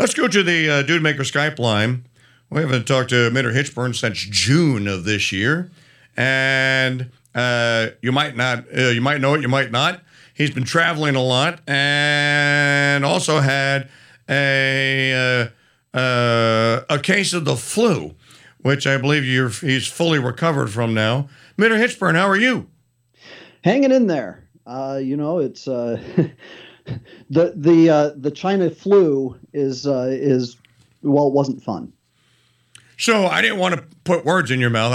Let's go to the uh, Dude Maker Skype line. We haven't talked to Mitter Hichborn since June of this year, and uh, you might not, uh, you might know it, you might not. He's been traveling a lot, and also had a uh, uh, a case of the flu, which I believe you're, he's fully recovered from now. Mitter Hichborn, how are you? Hanging in there. Uh, you know, it's the the uh, the China flu is uh, is well, it wasn't fun. So I didn't want to put words in your mouth.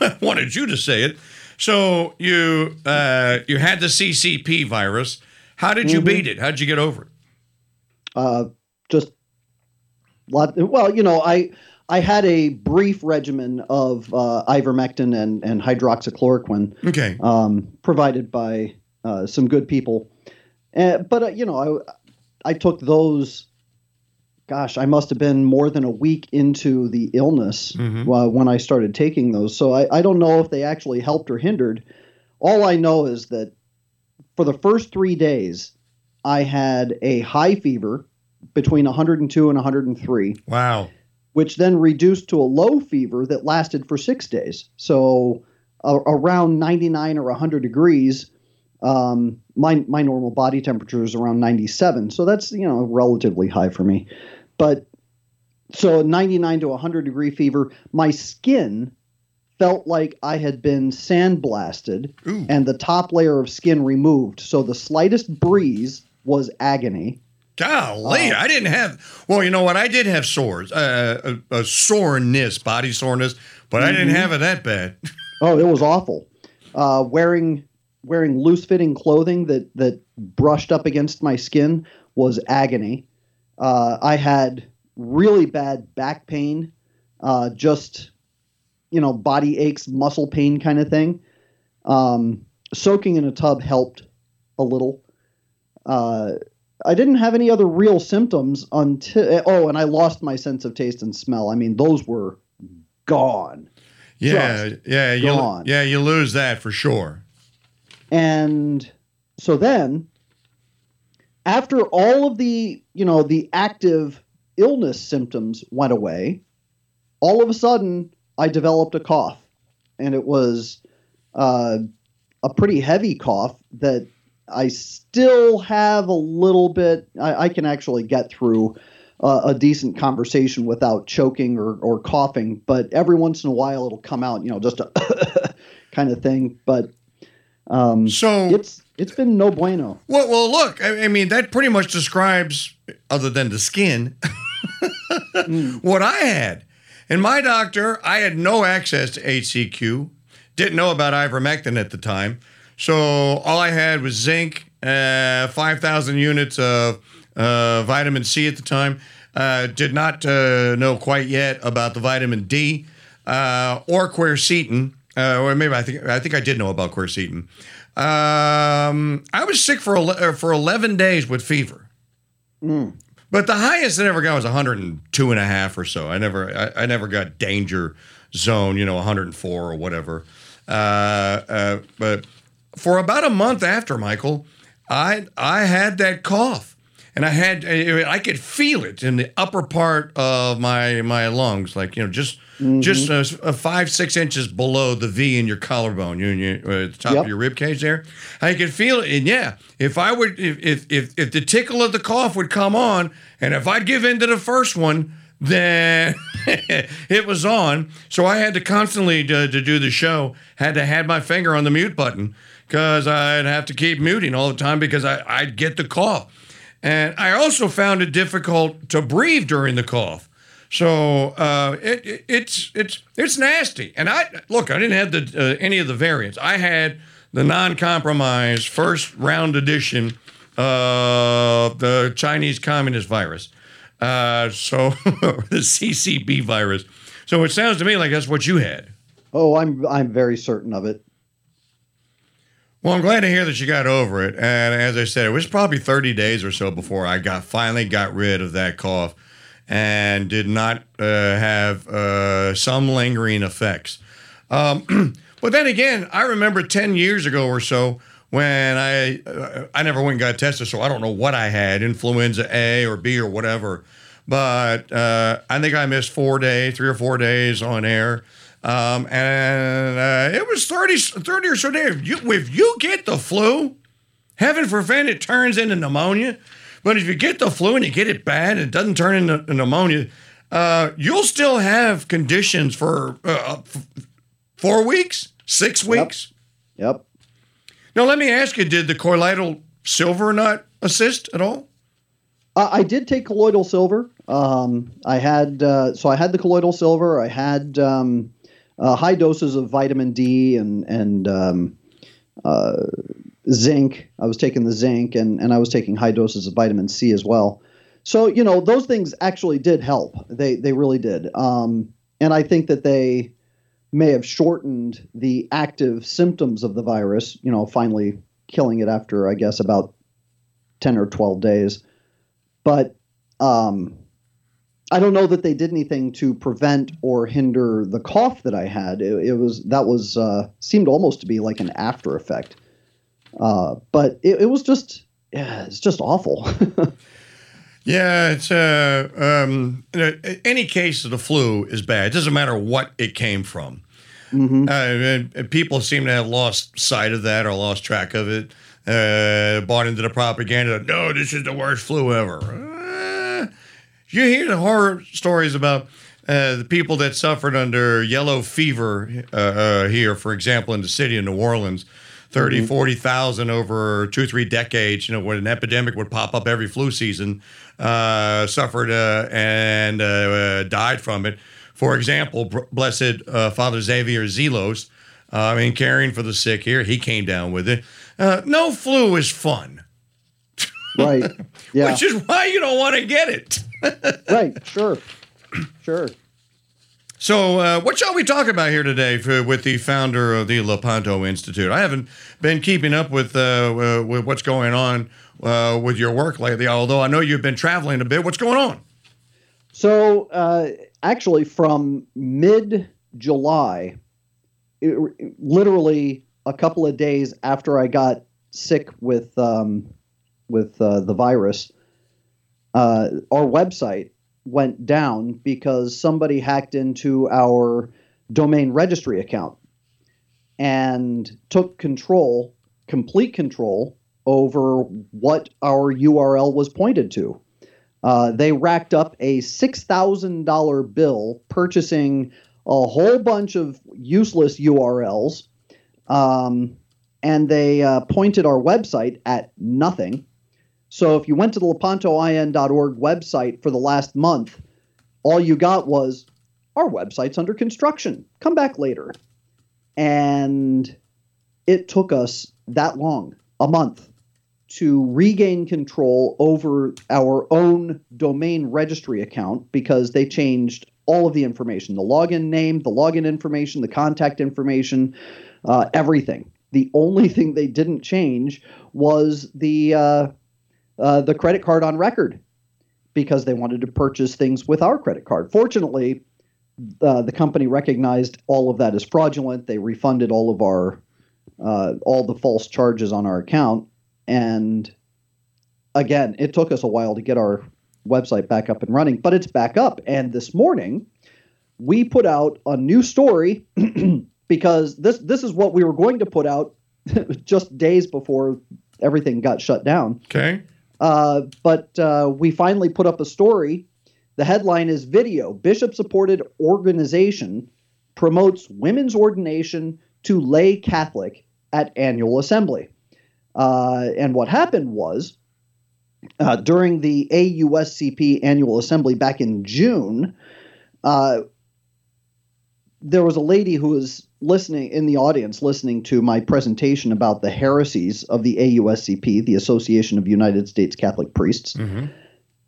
I wanted you to say it. So you uh, you had the CCP virus. How did you Mhm. beat it? How did you get over it? Uh, just lot. Well, you know, I I had a brief regimen of uh, ivermectin and and hydroxychloroquine Okay. um, provided by uh, some good people. Uh, but uh, you know, I I took those. Gosh, I must have been more than a week into the illness Mhm. uh, when I started taking those. So I, I don't know if they actually helped or hindered. All I know is that for the first three days, I had a high fever between 102 and 103 Wow. which then reduced to a low fever that lasted for six days. So uh, around 99 or 100 degrees. Um, my my normal body temperature is around 97, so that's you know relatively high for me. But so 99 to 100 degree fever, my skin felt like I had been sandblasted Ooh. and the top layer of skin removed. So the slightest breeze was agony. Golly, Uh, I didn't have. Well, you know what? I did have sores, uh, a, a soreness, body soreness, but I didn't Mhm. have it that bad. Oh, it was awful. Uh, wearing wearing loose fitting clothing that that brushed up against my skin was agony. Uh, I had really bad back pain, uh, just you know body aches, muscle pain kind of thing. Um, soaking in a tub helped a little. Uh, I didn't have any other real symptoms until oh, and I lost my sense of taste and smell. I mean, those were gone. Yeah, yeah, you, gone. yeah, you lose that for sure. And so then, after all of the, you know, the active illness symptoms went away, all of a sudden I developed a cough. And it was uh, a pretty heavy cough that I still have a little bit, I, I can actually get through uh, a decent conversation without choking or, or coughing. But every once in a while it'll come out, you know, just a kind of thing. But um, So, it's it's been no bueno. well, well, look, I, I mean, that pretty much describes, other than the skin, what I had. And my doctor, I had no access to HCQ, didn't know about ivermectin at the time. So all I had was zinc, uh, 5,000 units of uh, vitamin C at the time. Uh, did not uh, know quite yet about the vitamin D uh, or quercetin. Uh, or maybe I think I think I did know about quercetin. Um, I was sick for ele- uh, for 11 days with fever. Mm. But the highest I ever got was 102 and a half or so. I never, I, I never got danger zone, you know, 104 or whatever. Uh, uh, but for about a month after Michael, I I had that cough, and I had I could feel it in the upper part of my my lungs, like you know, just just mm-hmm. uh, a, a uh, five six inches below the V in your collarbone, you, you uh, at the top Yep. of your rib cage there. I could feel it, and yeah, if I would, if if if, if the tickle of the cough would come on, and if I'd give in to the first one. Then it was on, so I had to constantly to, to do the show. Had to had my finger on the mute button because I'd have to keep muting all the time because I, I'd get the cough. And I also found it difficult to breathe during the cough. So uh, it, it, it's it's it's nasty. And I look, I didn't have the uh, any of the variants. I had the non-compromised first round edition of the Chinese Communist virus. Uh, so the CCB virus. So it sounds to me like that's what you had. Oh, I'm I'm very certain of it. Well, I'm glad to hear that you got over it. And as I said, it was probably 30 days or so before I got finally got rid of that cough and did not uh, have uh, some lingering effects. Um, but then again, I remember 10 years ago or so when I uh, I never went and got tested, so I don't know what I had, influenza A or B or whatever. but uh, I think I missed four days, three or four days on air. Um, and uh, it was 30, 30 or so days. If you, if you get the flu, heaven forbid it turns into pneumonia. But if you get the flu and you get it bad it doesn't turn into pneumonia, uh, you'll still have conditions for uh, four weeks, six weeks. Yep. yep. Now, let me ask you did the colloidal silver not assist at all? Uh, I did take colloidal silver. Um, I had uh, so I had the colloidal silver. I had um, uh, high doses of vitamin D and and um, uh, zinc. I was taking the zinc and and I was taking high doses of vitamin C as well. So you know those things actually did help. They they really did. Um, and I think that they may have shortened the active symptoms of the virus. You know, finally killing it after I guess about ten or twelve days. But um, I don't know that they did anything to prevent or hinder the cough that I had. It, it was that was uh, seemed almost to be like an after effect. Uh, but it, it, was just yeah, it's just awful. yeah, it's uh, um, any case of the flu is bad. It doesn't matter what it came from. Mm-hmm. Uh, people seem to have lost sight of that or lost track of it uh, bought into the propaganda. No, this is the worst flu ever. Uh, you hear the horror stories about uh, the people that suffered under yellow fever uh, uh, here, for example, in the city of New Orleans. 30, mm-hmm. 40,000 over two, three decades, you know, when an epidemic would pop up every flu season, uh, suffered and died from it. For example, blessed Father Xavier Seelos, I mean, caring for the sick here, he came down with it. Uh, no flu is fun. Right. Yeah. Which is why you don't want to get it. Right. Sure. Sure. So, uh, what shall we talk about here today for, with the founder of the Lepanto Institute? I haven't been keeping up with, uh, uh, with what's going on uh, with your work lately, although I know you've been traveling a bit. What's going on? So, uh, actually, from mid July, literally a couple of days after I got sick with um, with uh, the virus, uh, our website went down because somebody hacked into our domain registry account and took control, complete control over what our URL was pointed to. Uh, they racked up a $6,000 bill purchasing a whole bunch of useless URLs um, and they uh, pointed our website at nothing. So if you went to the lepantoin.org website for the last month, all you got was our website's under construction. Come back later. And it took us that long, a month, to regain control over our own domain registry account because they changed all of the information the login name, the login information, the contact information, uh, everything. The only thing they didn't change was the uh, uh, the credit card on record because they wanted to purchase things with our credit card. Fortunately, uh, the company recognized all of that as fraudulent. They refunded all of our uh, all the false charges on our account, and again, it took us a while to get our website back up and running, but it's back up. And this morning, we put out a new story because this this is what we were going to put out just days before everything got shut down. Okay. Uh, but uh, we finally put up a story. The headline is Video Bishop supported organization promotes women's ordination to lay Catholic at annual assembly. Uh, and what happened was uh, during the AUSCP annual assembly back in June, uh, there was a lady who was listening in the audience listening to my presentation about the heresies of the AUSCP, the Association of United States Catholic Priests. Mm-hmm.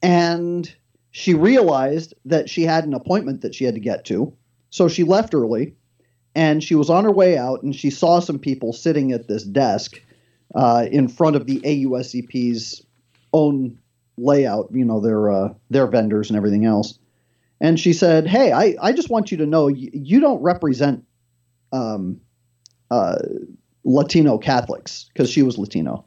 And she realized that she had an appointment that she had to get to. So she left early and she was on her way out and she saw some people sitting at this desk uh, in front of the AUSCP's own layout, you know, their uh, their vendors and everything else and she said, "Hey, I, I just want you to know you, you don't represent um, uh, Latino Catholics because she was Latino.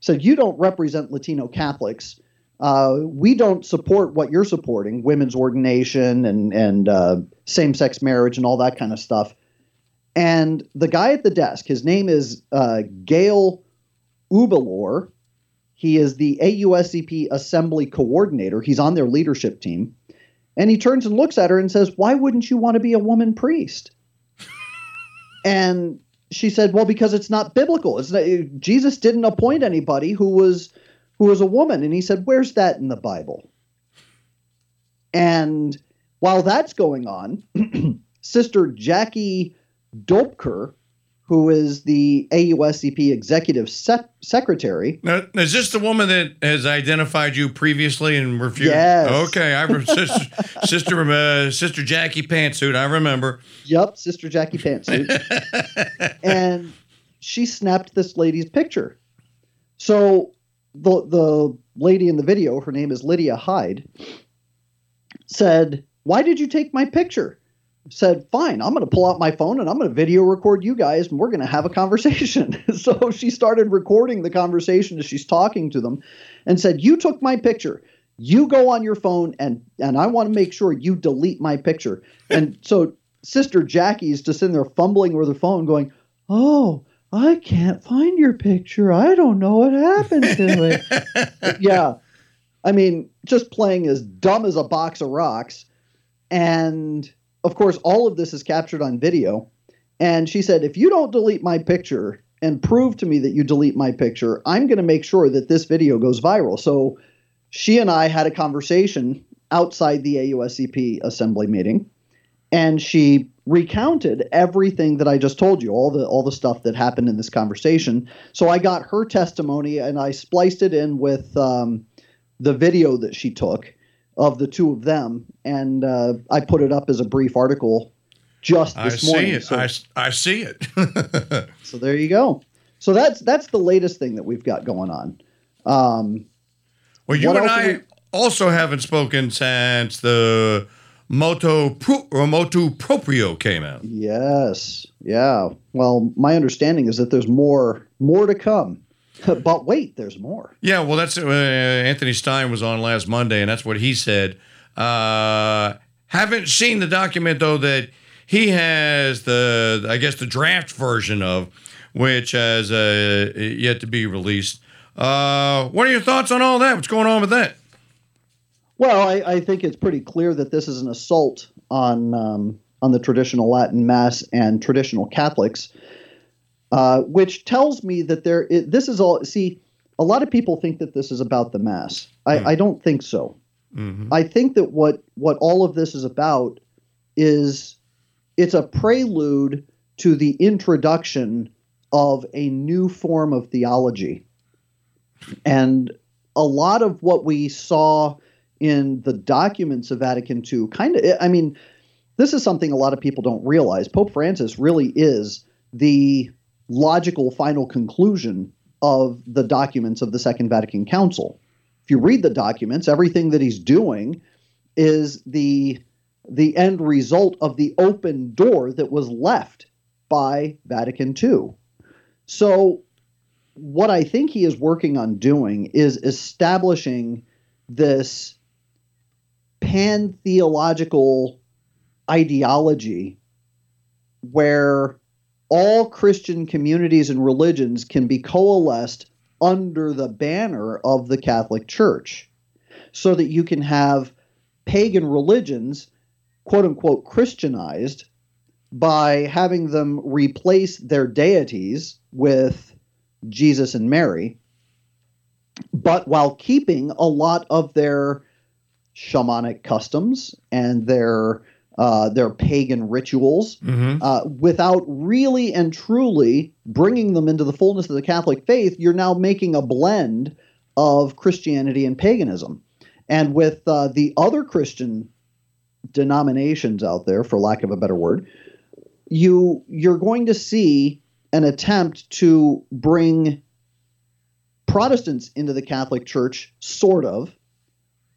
Said you don't represent Latino Catholics. uh, we don't support what you're supporting, women's ordination and and uh, same-sex marriage and all that kind of stuff. And the guy at the desk, his name is uh, Gale Uebelhor. He is the AUSCP Assembly Coordinator. He's on their leadership team. And he turns and looks at her and says, Why wouldn't you want to be a woman priest? And she said, Well, because it's not biblical. It's not, Jesus didn't appoint anybody who was who was a woman. And he said, Where's that in the Bible? And while that's going on, Sister Jackie Doepker, who is the AUSCP executive sec- secretary. Now, is this the woman that has identified you previously and refused? Yes. Okay, I re- sister sister, uh, sister Jackie Pantsuit. I remember. Yep, Sister Jackie Pantsuit. and she snapped this lady's picture. So the the lady in the video, her name is Lydia Hyde, said, "Why did you take my picture?" Said, "Fine, I'm going to pull out my phone and I'm going to video record you guys, and we're going to have a conversation." so she started recording the conversation as she's talking to them, and said, "You took my picture." You go on your phone and and I want to make sure you delete my picture. And so Sister Jackie's just in there fumbling with her phone, going, "Oh, I can't find your picture. I don't know what happened to it." yeah, I mean, just playing as dumb as a box of rocks. And of course, all of this is captured on video. And she said, "If you don't delete my picture and prove to me that you delete my picture, I'm going to make sure that this video goes viral." So she and I had a conversation outside the AUSCP assembly meeting and she recounted everything that I just told you, all the all the stuff that happened in this conversation. So I got her testimony and I spliced it in with um, the video that she took of the two of them, and uh, I put it up as a brief article just this see morning. it. So, I, I see it. so there you go. So that's that's the latest thing that we've got going on. Um, well, you and I we- also haven't spoken since the Moto Pro, or Motu Proprio came out. Yes. Yeah. Well, my understanding is that there's more more to come. But wait, there's more. Yeah, well, that's uh, Anthony Stine was on last Monday, and that's what he said. Uh, haven't seen the document though that he has the, I guess, the draft version of, which has uh, yet to be released. Uh, what are your thoughts on all that? What's going on with that? Well, I, I think it's pretty clear that this is an assault on um, on the traditional Latin Mass and traditional Catholics, uh, which tells me that there. This is all. See, a lot of people think that this is about the Mass. I, Hmm. I don't think so. Mhm. I think that what what all of this is about is it's a prelude to the introduction of a new form of theology. And a lot of what we saw in the documents of Vatican II kind of I mean this is something a lot of people don't realize. Pope Francis really is the logical final conclusion of the documents of the Second Vatican Council if you read the documents, everything that he's doing is the the end result of the open door that was left by Vatican II. So what I think he is working on doing is establishing this pan-theological ideology where all Christian communities and religions can be coalesced under the banner of the Catholic Church so that you can have pagan religions, quote unquote, Christianized by having them replace their deities with Jesus and Mary, but while keeping a lot of their shamanic customs and their uh, their pagan rituals Mm-hmm. uh, without really and truly bringing them into the fullness of the Catholic faith, you're now making a blend of Christianity and paganism. And with uh, the other Christian denominations out there, for lack of a better word, you you're going to see an attempt to bring Protestants into the Catholic Church, sort of,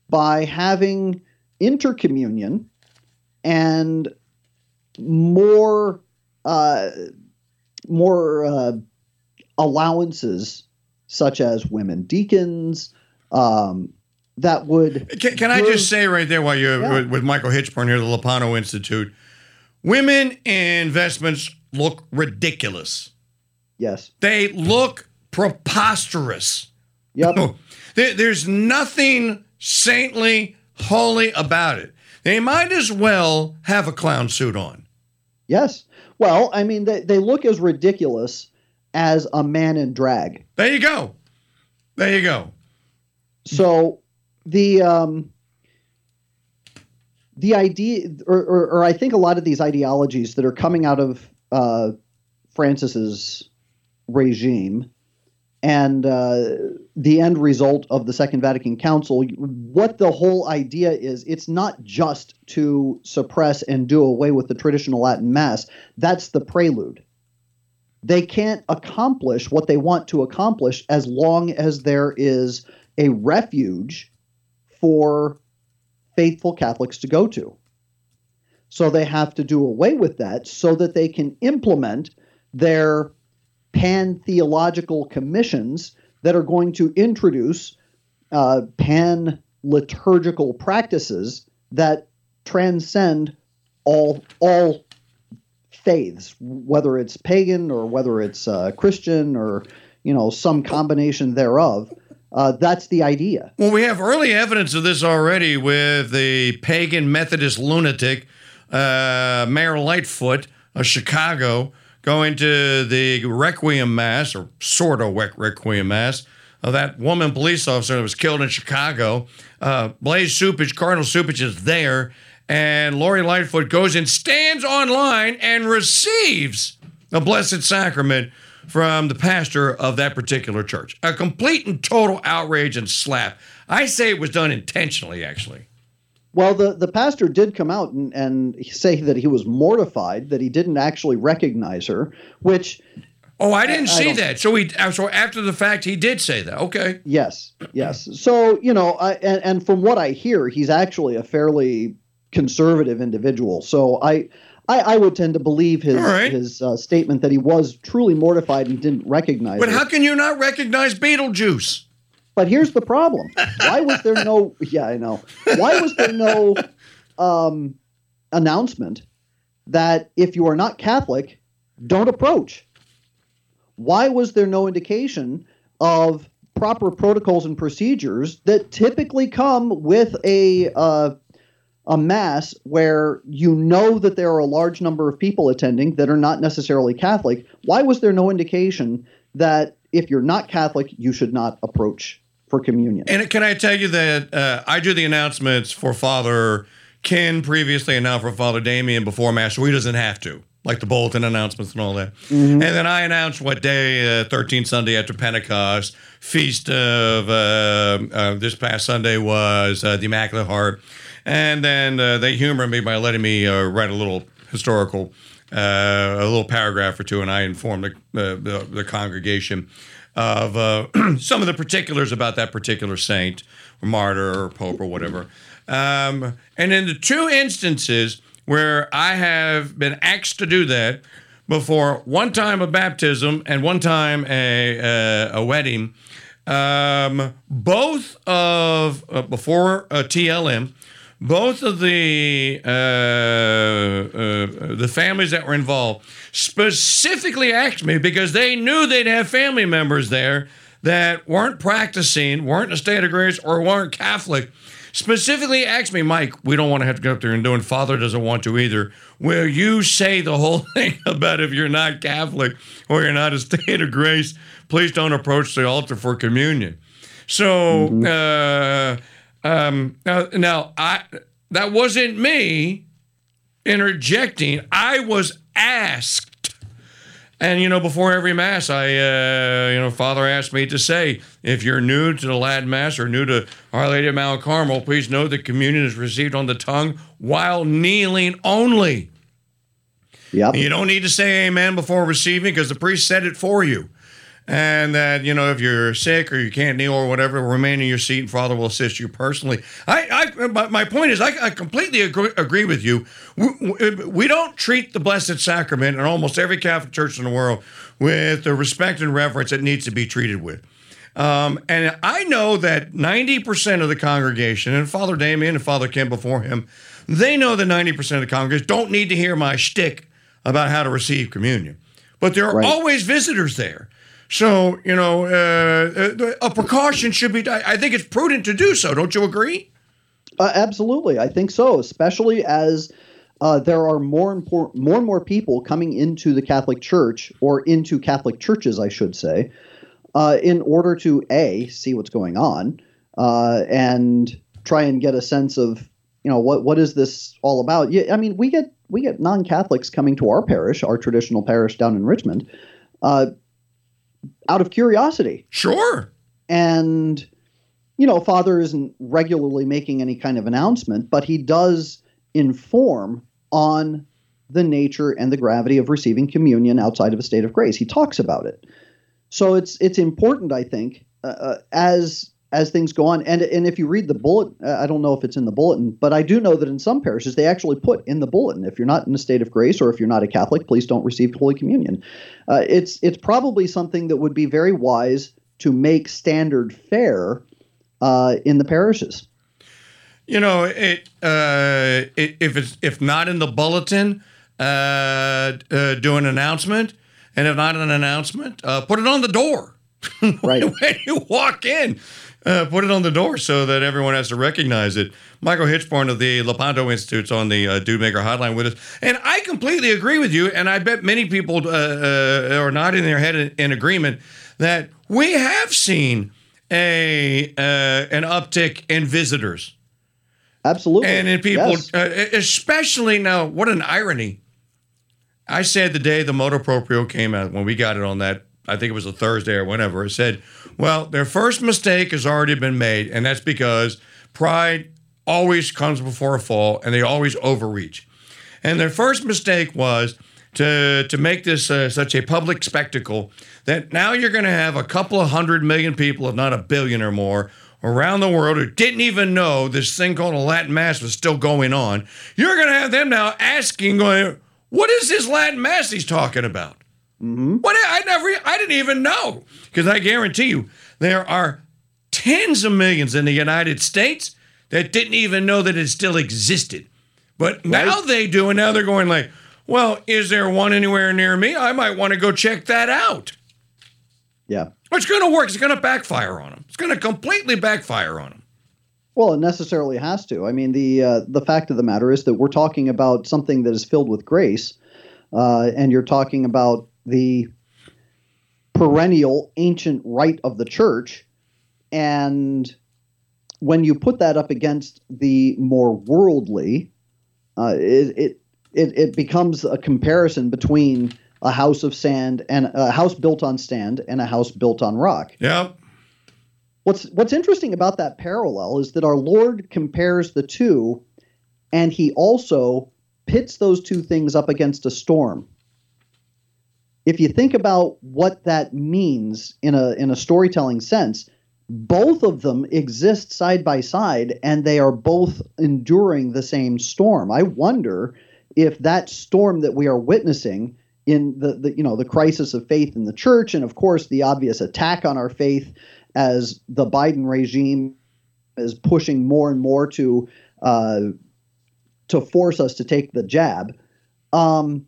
by having intercommunion and more uh, more uh, allowances such as women deacons, um, that would. Can, can I just say right there while you're Yeah. with, Michael Hichborn here, at the Lepanto Institute, women investments look ridiculous. Yes. They look preposterous. Yep. There- there's nothing saintly, holy about it. They might as well have a clown suit on. Yes. Well, I mean, they, they look as ridiculous as a man in drag. There you go. There you go. So the um, the idea, or, or, or I think a lot of these ideologies that are coming out of uh, Francis's regime and uh, the end result of the Second Vatican Council, what the whole idea is, it's not just to suppress and do away with the traditional Latin Mass. That's the prelude. They can't accomplish what they want to accomplish as long as there is a refuge for faithful Catholics to go to. So they have to do away with that so that they can implement their pan theological commissions that are going to introduce uh, pan liturgical practices that transcend all all faiths, whether it's pagan or whether it's uh, Christian or you know some combination thereof. Uh, that's the idea. Well, we have early evidence of this already with the pagan Methodist lunatic, uh, Mayor Lightfoot of Chicago, going to the Requiem Mass, or sort of Requiem Mass, of that woman police officer that was killed in Chicago. Uh, Blaise Cupich, Cardinal Cupich is there, and Lori Lightfoot goes and stands online and receives the Blessed Sacrament from the pastor of that particular church. A complete and total outrage and slap. I say it was done intentionally, actually. Well, the, the pastor did come out and, and say that he was mortified that he didn't actually recognize her, which, Oh, I didn't I- I see don't- that. So he, so after the fact, he did say that. Okay. yes, yes. So, you know, I, and, and from what I hear, he's actually a fairly conservative individual. So I, I, I would tend to believe his, right. his uh, statement that he was truly mortified and didn't recognize But how can you not recognize Beetlejuice? But here's the problem. Why was there no yeah, I know. Why was there no um, announcement that if you are not Catholic, don't approach? Why was there no indication of proper protocols and procedures that typically come with a uh, a mass where you know that there are a large number of people attending that are not necessarily Catholic? Why was there no indication that if you're not Catholic, you should not approach for communion? And can I tell you that uh, I do the announcements for Father Ken previously and now for Father Damien before Mass, so he doesn't have to, like the bulletin announcements and all that. And then I announce what day, uh, 13th Sunday after Pentecost, feast of uh, uh, this past Sunday was uh, the Immaculate Heart. And then uh, they humor me by letting me uh, write a little historical, uh, a little paragraph or two, and I inform the, uh, the, the congregation of uh, some of the particulars about that particular saint, or martyr, or pope, or whatever. Um, and in the two instances where I have been asked to do that before, one time a baptism and one time a, uh, a wedding, um, both of uh, before a TLM, both of the uh, uh, the families that were involved specifically asked me because they knew they'd have family members there that weren't practicing, weren't in a state of grace, or weren't Catholic. Specifically asked me, Mike, we don't want to have to go up there and do it. Father doesn't want to either. Will you say the whole thing about if you're not Catholic or you're not a state of grace, please don't approach the altar for communion. So uh, um, now, now I that wasn't me interjecting. I was asked, and you know, before every mass, I uh, you know, Father asked me to say, if you're new to the Latin Mass or new to Our Lady of Mount Carmel, please know that communion is received on the tongue while kneeling only. Yep. You don't need to say amen before receiving because the priest said it for you. And that, you know, if you're sick or you can't kneel or whatever, remain in your seat and Father will assist you personally. I, I my, my point is, I, I completely agree, agree with you. We, we don't treat the Blessed Sacrament in almost every Catholic church in the world with the respect and reverence it needs to be treated with. Um, and I know that 90% of the congregation, and Father Damien and Father Kim before him, they know that 90% of the congregation don't need to hear my shtick about how to receive communion. But there are Right. always visitors there. So, you know, uh, uh, a precaution should be, I think it's prudent to do so. Don't you agree? Uh, absolutely, I think so. Especially as uh, there are more and more, more and more people coming into the Catholic Church or into Catholic churches, I should say, uh, in order to a see what's going on uh, and try and get a sense of you know what what is this all about. Yeah, I mean we get we get non Catholics coming to our parish, our traditional parish down in Richmond, uh, out of curiosity. Sure. and you know father isn't regularly making any kind of announcement but he does inform on the nature and the gravity of receiving communion outside of a state of grace. He talks about it. So it's it's important i think uh, uh, as as things go on and and if you read the bullet uh, i don't know if it's in the bulletin but i do know that in some parishes they actually put in the bulletin if you're not in a state of grace or if you're not a catholic please don't receive holy communion uh, it's it's probably something that would be very wise to make standard fare uh, in the parishes. You know, it, uh, it if it's if not in the bulletin, uh, uh, do an announcement, and if not an announcement, uh, put it on the door. Right. when you walk in, uh, put it on the door so that everyone has to recognize it. Michael Hichborn of the Lepanto Institute's on the uh, Dude Maker Hotline with us, and I completely agree with you. And I bet many people uh, uh, are nodding their head in, in agreement that we have seen a uh, an uptick in visitors Absolutely. and in people, Yes. uh, especially now. What an irony! I said the day the motu proprio came out when we got it on that. I think it was a Thursday or whenever. I said, "Well, their first mistake has already been made, and that's because pride always comes before a fall, and they always overreach. And their first mistake was to to make this uh, such a public spectacle that now you're going to have a couple of hundred million people, if not a billion or more, around the world who didn't even know this thing called a Latin Mass was still going on. You're going to have them now asking, going, "What is this Latin Mass he's talking about?" What I never, I didn't even know because I guarantee you there are tens of millions in the United States that didn't even know that it still existed. But now they do, and now they're going like, "Well, is there one anywhere near me? I might want to go check that out." yeah. It's going to work. It's going to backfire on them. It's going to completely backfire on them. Well, it necessarily has to. I mean, the uh, the fact of the matter is that we're talking about something that is filled with grace, uh, and you're talking about the perennial ancient rite of the church, and when you put that up against the more worldly, uh, it, it it it becomes a comparison between a house of sand and a house built on sand and a house built on rock. Yeah. What's what's interesting about that parallel is that our Lord compares the two, and he also pits those two things up against a storm. If you think about what that means in a in a storytelling sense, both of them exist side by side and they are both enduring the same storm. I wonder if that storm that we are witnessing in the, the you know the crisis of faith in the church and of course the obvious attack on our faith as the Biden regime is pushing more and more to uh, to force us to take the jab. Um,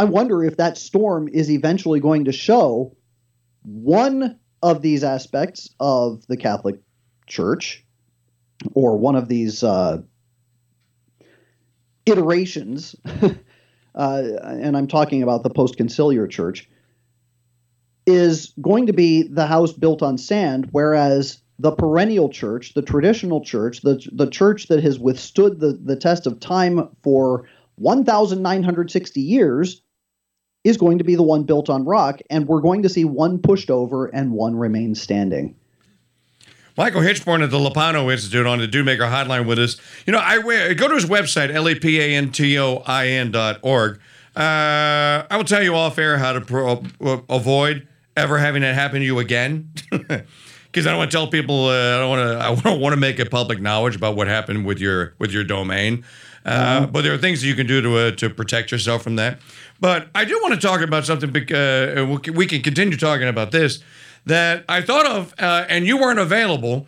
I wonder if that storm is eventually going to show one of these aspects of the Catholic Church, or one of these uh, iterations, uh, and I'm talking about the post conciliar church, is going to be the house built on sand, whereas the perennial church, the traditional church, the, the church that has withstood the, the test of time for 1,960 years, is going to be the one built on rock, and we're going to see one pushed over and one remain standing. Michael Hichborn at the Lepanto Institute on the Dude Maker Hotline with us. You know, I go to his website, L-E-P-A-N-T-O-I-N dot org. Uh, I will tell you off air how to pro- uh, avoid ever having that happen to you again. Because I don't want to tell people. Uh, I don't want to. I don't want to make it public knowledge about what happened with your with your domain. Uh, But there are things that you can do to uh, to protect yourself from that. But I do want to talk about something. bec- Uh, we can- continue talking about this. that I thought of, uh, and you weren't available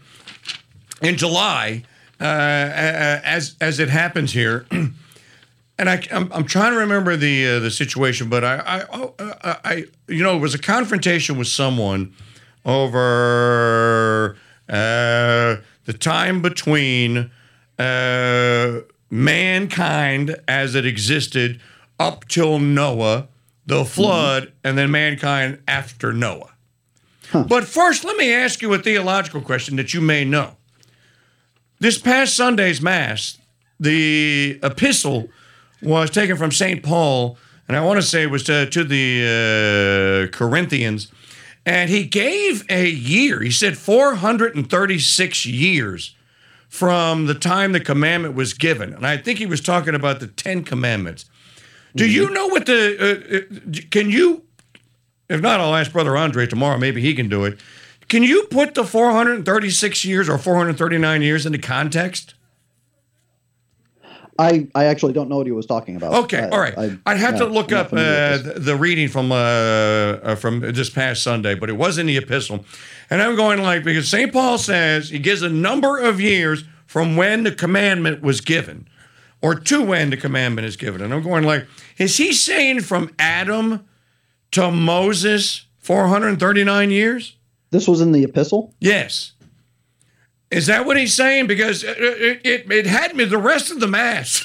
in July, as as it happens here. and I, I'm, I'm trying to remember the uh, the situation, but I, I, oh, I, you know, it was a confrontation with someone over uh, the time between mankind as it existed up till Noah, the flood, mm-hmm. and then mankind after Noah. Huh. But first, let me ask you a theological question that you may know. This past Sunday's Mass, the epistle was taken from St. Paul, and I want to say it was to, to the uh, Corinthians, and he gave a year. He said 436 years from the time the commandment was given. And I think he was talking about the Ten Commandments. Do mm-hmm. you know what the, uh, uh, can you, if not, I'll ask Brother Andre tomorrow, maybe he can do it. Can you put the 436 years or 439 years into context? I, I actually don't know what he was talking about. Okay, I, all right. I, would have yeah, to look up uh, the reading from uh, uh, from this past Sunday, but it was in the epistle, and I'm going like because St. Paul says he gives a number of years from when the commandment was given, or to when the commandment is given, and I'm going like, is he saying from Adam to Moses 439 years? This was in the epistle. Yes. Is that what he's saying? Because it, it, it had me the rest of the mass.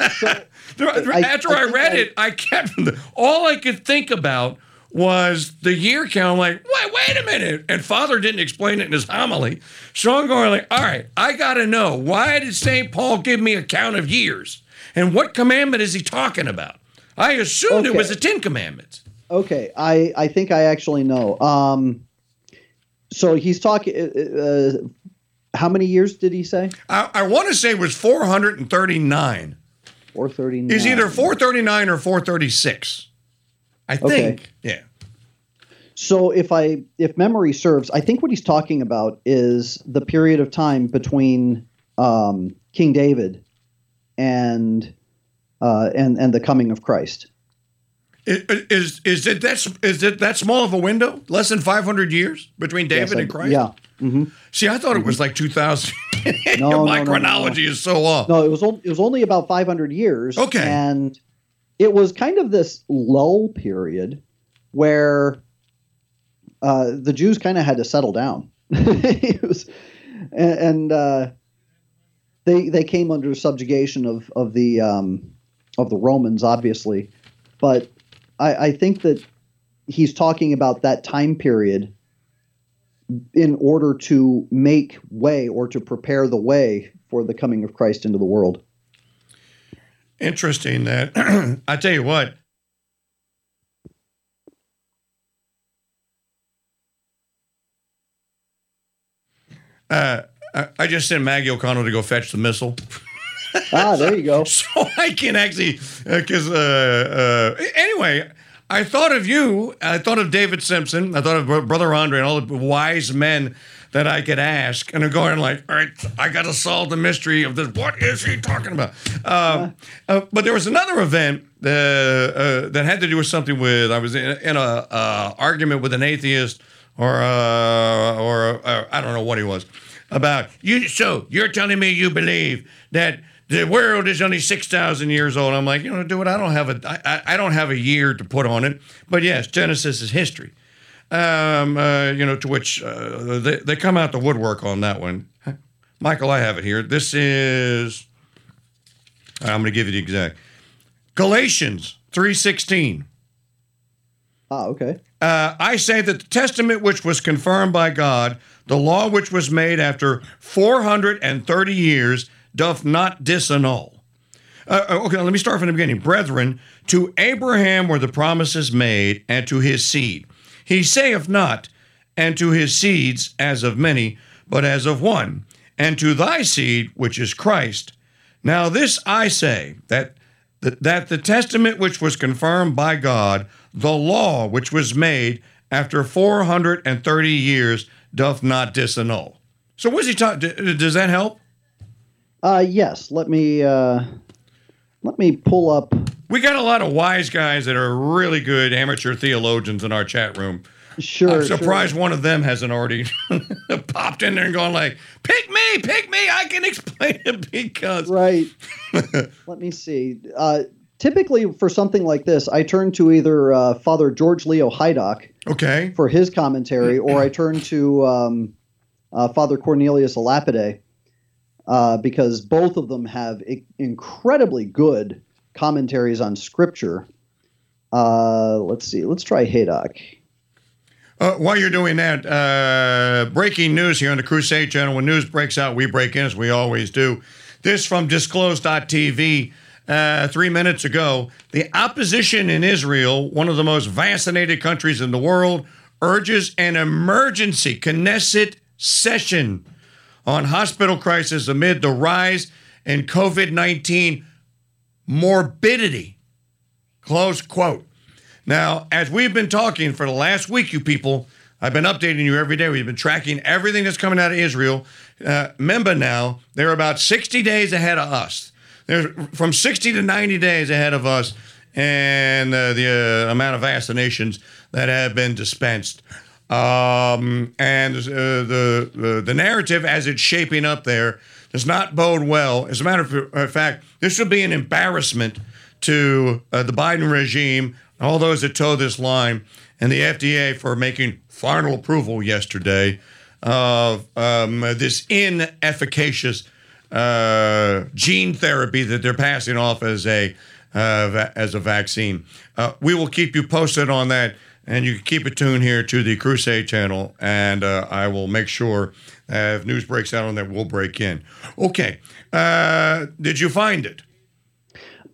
So, After I, I read I, it, I kept all I could think about was the year count. I'm like, wait, wait a minute. And Father didn't explain it in his homily. So I'm going like, all right, I got to know why did St. Paul give me a count of years? And what commandment is he talking about? I assumed okay. it was the Ten Commandments. Okay, I, I think I actually know. Um, so he's talking. Uh, uh how many years did he say? I, I want to say it was 439. 439. Is either 439 or 436. I think. Okay. Yeah. So if I if memory serves, I think what he's talking about is the period of time between um, King David and uh, and and the coming of Christ. Is is it that is it that small of a window? Less than 500 years between David yes, and Christ? Yeah. Mm-hmm. See, I thought it was mm-hmm. like 2000. no, my no, chronology no, is so off. No, it was it was only about 500 years. Okay, and it was kind of this lull period where uh, the Jews kind of had to settle down. was, and, and uh, they they came under subjugation of of the um, of the Romans, obviously, but I, I think that he's talking about that time period in order to make way or to prepare the way for the coming of Christ into the world. Interesting that I tell you what. Uh, I just sent Maggie O'Connell to go fetch the missal. ah, there you go. so I can actually, because uh, uh, uh, anyway, I thought of you. I thought of David Simpson. I thought of Brother Andre and all the wise men that I could ask. And I'm going like, all right, I got to solve the mystery of this. What is he talking about? Uh, uh, but there was another event uh, uh that had to do with something with, I was in, in a uh, argument with an atheist or, uh, or I don't know what he was about you. So you're telling me you believe that the world is only 6,000 years old. I'm like, you know, do it. I don't have a, I, I don't have a year to put on it. But yes, Genesis is history. Um, uh, you know, to which uh, they, they come out the woodwork on that one. Michael, I have it here. This is, I'm going to give you the exact. Galatians 3.16. Ah, okay. Uh, I say that the testament which was confirmed by God, the law which was made after 430 years, doth not disannul. Uh, uh, okay, let me start from the beginning. Brethren, to Abraham were the promises made, and to his seed. He saith not, and to his seeds as of many, but as of one, and to thy seed, which is Christ. Now this I say, that, that, that the testament which was confirmed by God, the law which was made after 430 years, doth not disannul. So what's he talking? Does that help? Uh, yes. Let me uh, let me pull up. We got a lot of wise guys that are really good amateur theologians in our chat room. Sure. I'm sure. surprised one of them hasn't already popped in there and gone like, "Pick me, pick me. I can explain it because." Right. Let me see. Uh, typically, for something like this, I turn to either uh, Father George Leo Haydock Okay. for his commentary, or I turn to um, uh, Father Cornelius Lapide uh, because both of them have I- incredibly good commentaries on Scripture. Uh, let's see. Let's try Haydock. Uh, while you're doing that, uh, breaking news here on the Crusade Channel. When news breaks out, we break in as we always do. This from Disclose.tv. Uh, three minutes ago, the opposition in Israel, one of the most vaccinated countries in the world, urges an emergency Knesset session on hospital crisis amid the rise in COVID 19 morbidity. Close quote. Now, as we've been talking for the last week, you people, I've been updating you every day. We've been tracking everything that's coming out of Israel. Uh, remember now, they're about 60 days ahead of us. They're from 60 to 90 days ahead of us and uh, the uh, amount of vaccinations that have been dispensed. Um, and uh, the, the the narrative as it's shaping up there does not bode well. As a matter of fact, this would be an embarrassment to uh, the Biden regime, all those that toe this line, and the FDA for making final approval yesterday of um, this inefficacious uh, gene therapy that they're passing off as a uh, as a vaccine. Uh, we will keep you posted on that, and you can keep it tuned here to the Crusade channel, and uh, I will make sure if news breaks out on that, we'll break in. Okay, uh, did you find it?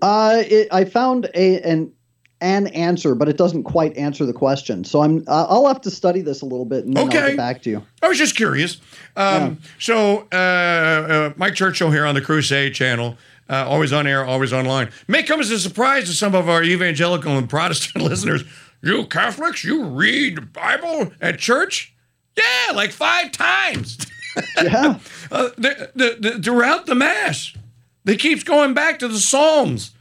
Uh, it, I found a an an answer, but it doesn't quite answer the question. So I'm uh, I'll have to study this a little bit and then I'll get back to you. I was just curious. Um, So, uh, uh, Mike Churchill here on the Crusade channel, uh, always on air, always online. May come as a surprise to some of our evangelical and Protestant listeners. You Catholics, you read the Bible at church? Yeah, like five times. Yeah. Uh, the, the, the, throughout the Mass, they keeps going back to the Psalms.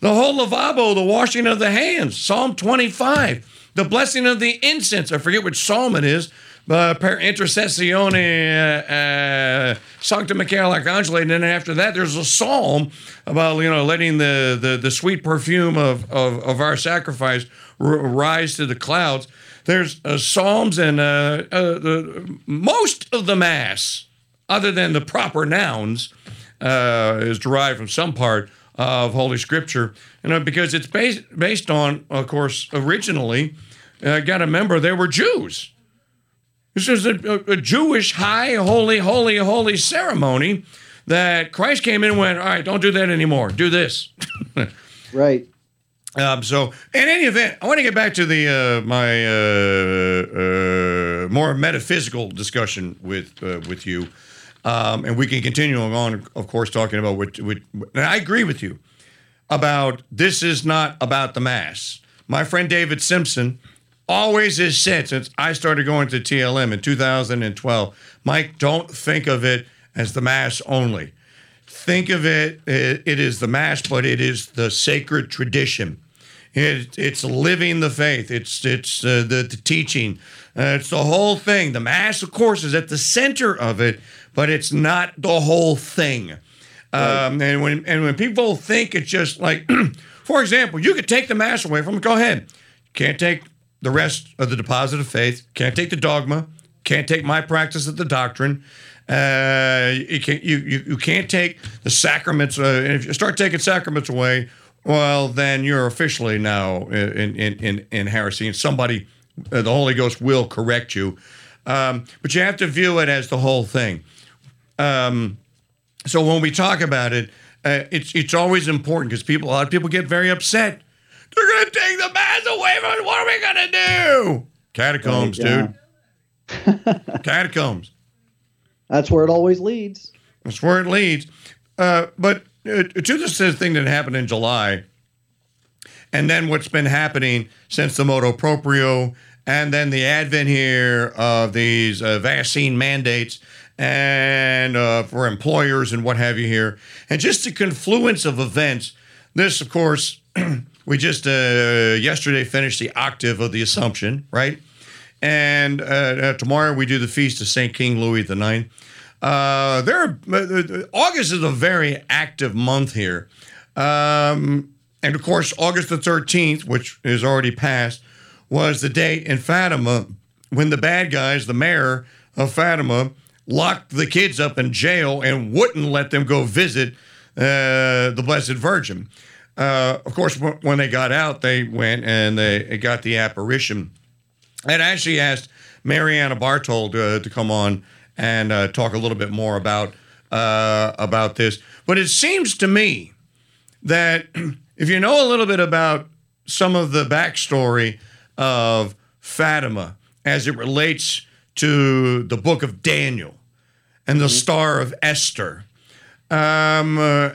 The whole lavabo, the washing of the hands, Psalm 25, the blessing of the incense. I forget which psalm it is, but per intercessione uh, uh, Sancta Michael Arcangeli. And then after that, there's a psalm about, you know, letting the, the, the sweet perfume of, of, of our sacrifice rise to the clouds. There's uh, psalms and uh, uh, the, most of the Mass, other than the proper nouns, uh, is derived from some part of Holy Scripture, you know, because it's based based on, of course, originally. Uh, Got to remember they were Jews. This is a, a Jewish high, holy, holy, holy ceremony that Christ came in and went, all right, don't do that anymore. Do this. Right. Um, so, in any event, I want to get back to the uh, my uh, uh, more metaphysical discussion with uh, with you, um, and we can continue on, of course, talking about what. and I agree with you about this is not about the mass. My friend David Simpson always has said since I started going to TLM in 2012, Mike, don't think of it as the mass only think of it, it, it is the mass, but it is the sacred tradition. It, it's living the faith. It's it's uh, the, the teaching. Uh, it's the whole thing. The mass, of course, is at the center of it, but it's not the whole thing. Um, and when and when people think it's just like, for example, you could take the mass away from them. Go ahead. Can't take the rest of the deposit of faith. Can't take the dogma. Can't take my practice of the doctrine. Uh, you can't you, you, you can't take the sacraments. Uh, and if you start taking sacraments away, well, then you're officially now in in in, in heresy, and somebody, uh, the Holy Ghost will correct you. Um, but you have to view it as the whole thing. Um, so when we talk about it, uh, it's it's always important because people a lot of people get very upset. They're gonna take the mass away from us. What are we gonna do? Catacombs, yeah. dude. Catacombs. That's where it always leads. That's where it leads. Uh, but uh, to this thing that happened in July, and then what's been happening since the motu proprio, and then the advent here of these uh, vaccine mandates and uh, for employers and what have you here, and just the confluence of events. This, of course, we just uh, yesterday finished the octave of the Assumption, right? And uh, uh, tomorrow we do the feast of Saint King Louis the Ninth. Uh, there, are, uh, August is a very active month here, um, and of course, August the thirteenth, which is already passed, was the date in Fatima when the bad guys, the mayor of Fatima, locked the kids up in jail and wouldn't let them go visit uh, the Blessed Virgin. Uh, of course, when they got out, they went and they got the apparition. And actually asked Marianna Bartold uh, to come on and uh, talk a little bit more about uh, about this. But it seems to me that if you know a little bit about some of the backstory of Fatima as it relates to the book of Daniel and the star of Esther, um, uh, uh,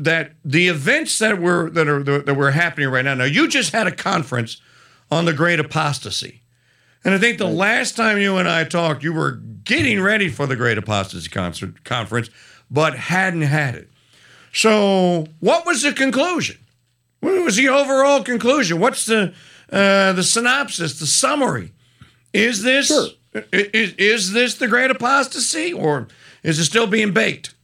that the events that were that are that were happening right now. Now, you just had a conference on the great apostasy. And I think the last time you and I talked, you were getting ready for the Great Apostasy concert, Conference, but hadn't had it. So, what was the conclusion? What was the overall conclusion? What's the uh, the synopsis, the summary? Is this Sure. is, is this the Great Apostasy, or is it still being baked?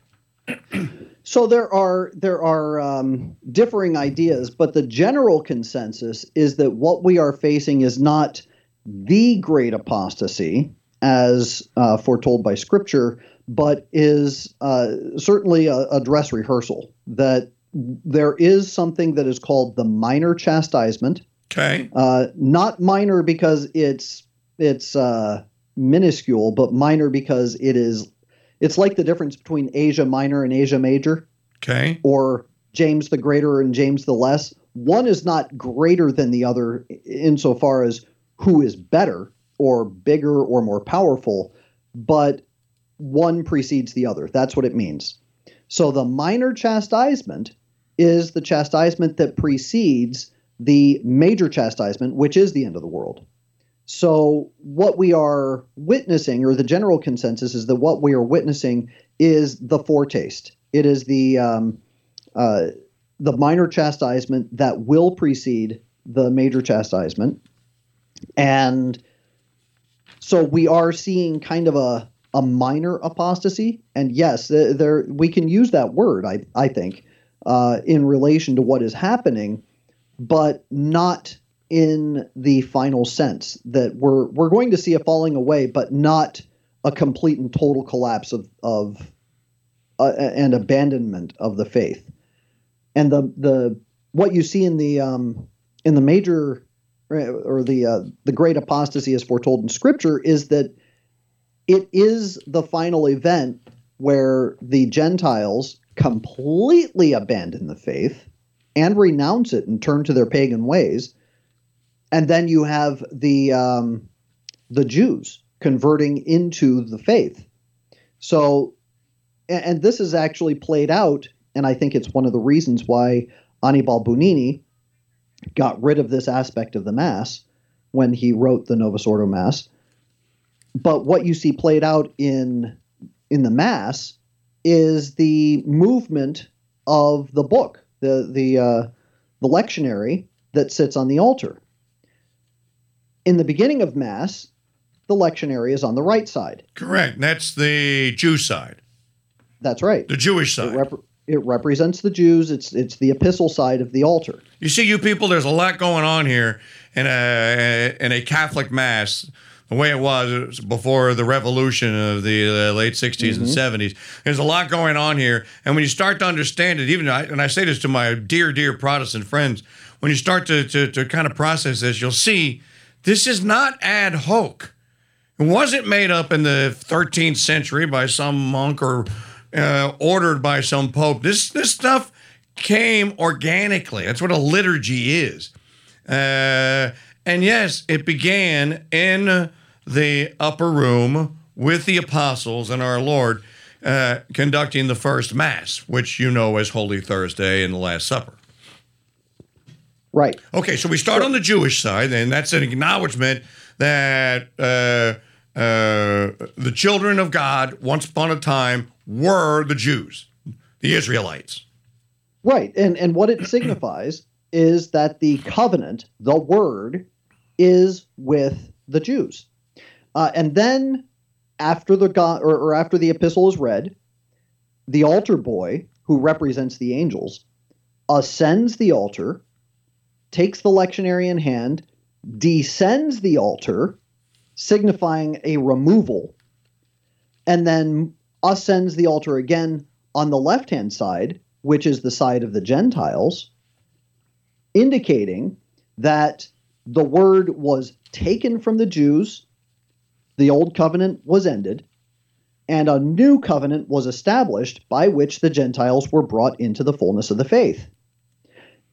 So there are there are um, differing ideas, but the general consensus is that what we are facing is not the great apostasy as uh, foretold by Scripture, but is uh, certainly a, a dress rehearsal. That there is something that is called the minor chastisement, Okay. uh, not minor because it's it's uh, minuscule, but minor because it is. It's like the difference between Asia Minor and Asia Major, Okay. or James the Greater and James the Less. One is not greater than the other insofar as who is better or bigger or more powerful, but one precedes the other. That's what it means. So the minor chastisement is the chastisement that precedes the major chastisement, which is the end of the world. So, what we are witnessing, or the general consensus, is that what we are witnessing is the foretaste. It is the um, uh, the minor chastisement that will precede the major chastisement, and so we are seeing kind of a a minor apostasy. And yes, there we can use that word. I I think uh, in relation to what is happening, but not in the final sense that we're we're going to see a falling away, but not a complete and total collapse of of uh, and abandonment of the faith. And the the what you see in the um, in the major or the uh, the great apostasy as foretold in Scripture is that it is the final event where the Gentiles completely abandon the faith and renounce it and turn to their pagan ways, and then you have the um, the Jews converting into the faith. So, and, and this is actually played out, and I think it's one of the reasons why Annibale Bugnini got rid of this aspect of the Mass when he wrote the Novus Ordo Mass. But what you see played out in in the Mass is the movement of the book, the the uh, the lectionary that sits on the altar. In the beginning of Mass, the lectionary is on the right side. Correct. That's the Jew side, That's right. the Jewish It, side. rep- it represents the Jews. It's it's the epistle side of the altar. You see, you people, there's a lot going on here in a in a Catholic mass. The way it was it was before the revolution of the uh, late 60s and 70s. There's a lot going on here. And when you start to understand it, even, I, and I say this to my dear, dear Protestant friends, when you start to, to, to kind of process this, you'll see this is not ad hoc. It wasn't made up in the 13th century by some monk or uh, ordered by some pope. This this stuff came organically. That's what a liturgy is. Uh, and yes, it began in the upper room with the apostles and our Lord uh, conducting the first Mass, which you know as Holy Thursday and the Last Supper. Right. Okay, so we start on the Jewish side, and that's an acknowledgement that uh, uh, the children of God, once upon a time, were the Jews, the Israelites. Right. And and what it signifies is that the covenant, the word, is with the Jews. Uh, and then after the God or, or after the epistle is read, the altar boy who represents the angels ascends the altar, takes the lectionary in hand, descends the altar, signifying a removal, and then ascends the altar again on the left hand side, which is the side of the Gentiles, indicating that the word was taken from the Jews, the old covenant was ended, and a new covenant was established by which the Gentiles were brought into the fullness of the faith.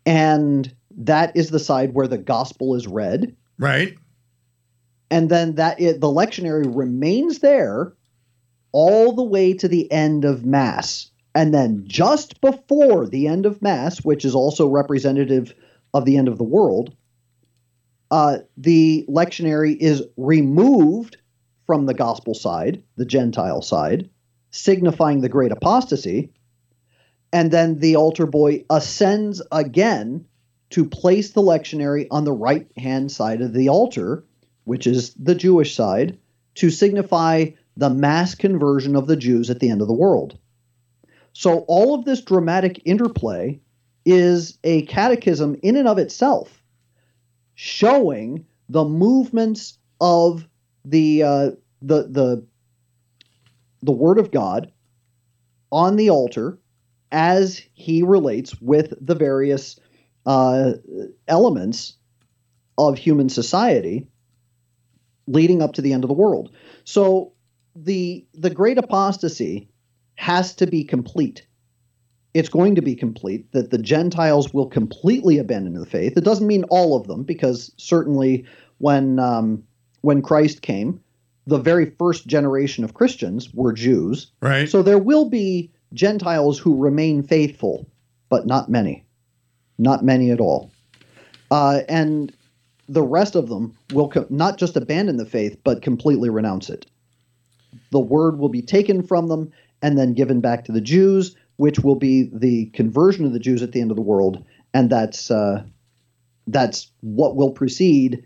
And that is the side where the gospel is read. Right. And then that it, the lectionary remains there all the way to the end of Mass. And then just before the end of Mass, which is also representative of the end of the world, uh, the lectionary is removed from the gospel side, the Gentile side, signifying the great apostasy. And then the altar boy ascends again to place the lectionary on the right hand side of the altar, which is the Jewish side, to signify the mass conversion of the Jews at the end of the world. So, all of this dramatic interplay is a catechism in and of itself, showing the movements of the uh, the the the Word of God on the altar as he relates with the various uh, elements of human society leading up to the end of the world. So the the great apostasy has to be complete. It's going to be complete that the Gentiles will completely abandon the faith. It doesn't mean all of them, because certainly when um, when Christ came, the very first generation of Christians were Jews. Right. So there will be Gentiles who remain faithful, but not many, not many at all. Uh, and the rest of them will co- not just abandon the faith, but completely renounce it. The word will be taken from them and then given back to the Jews, which will be the conversion of the Jews at the end of the world, and that's uh, that's what will precede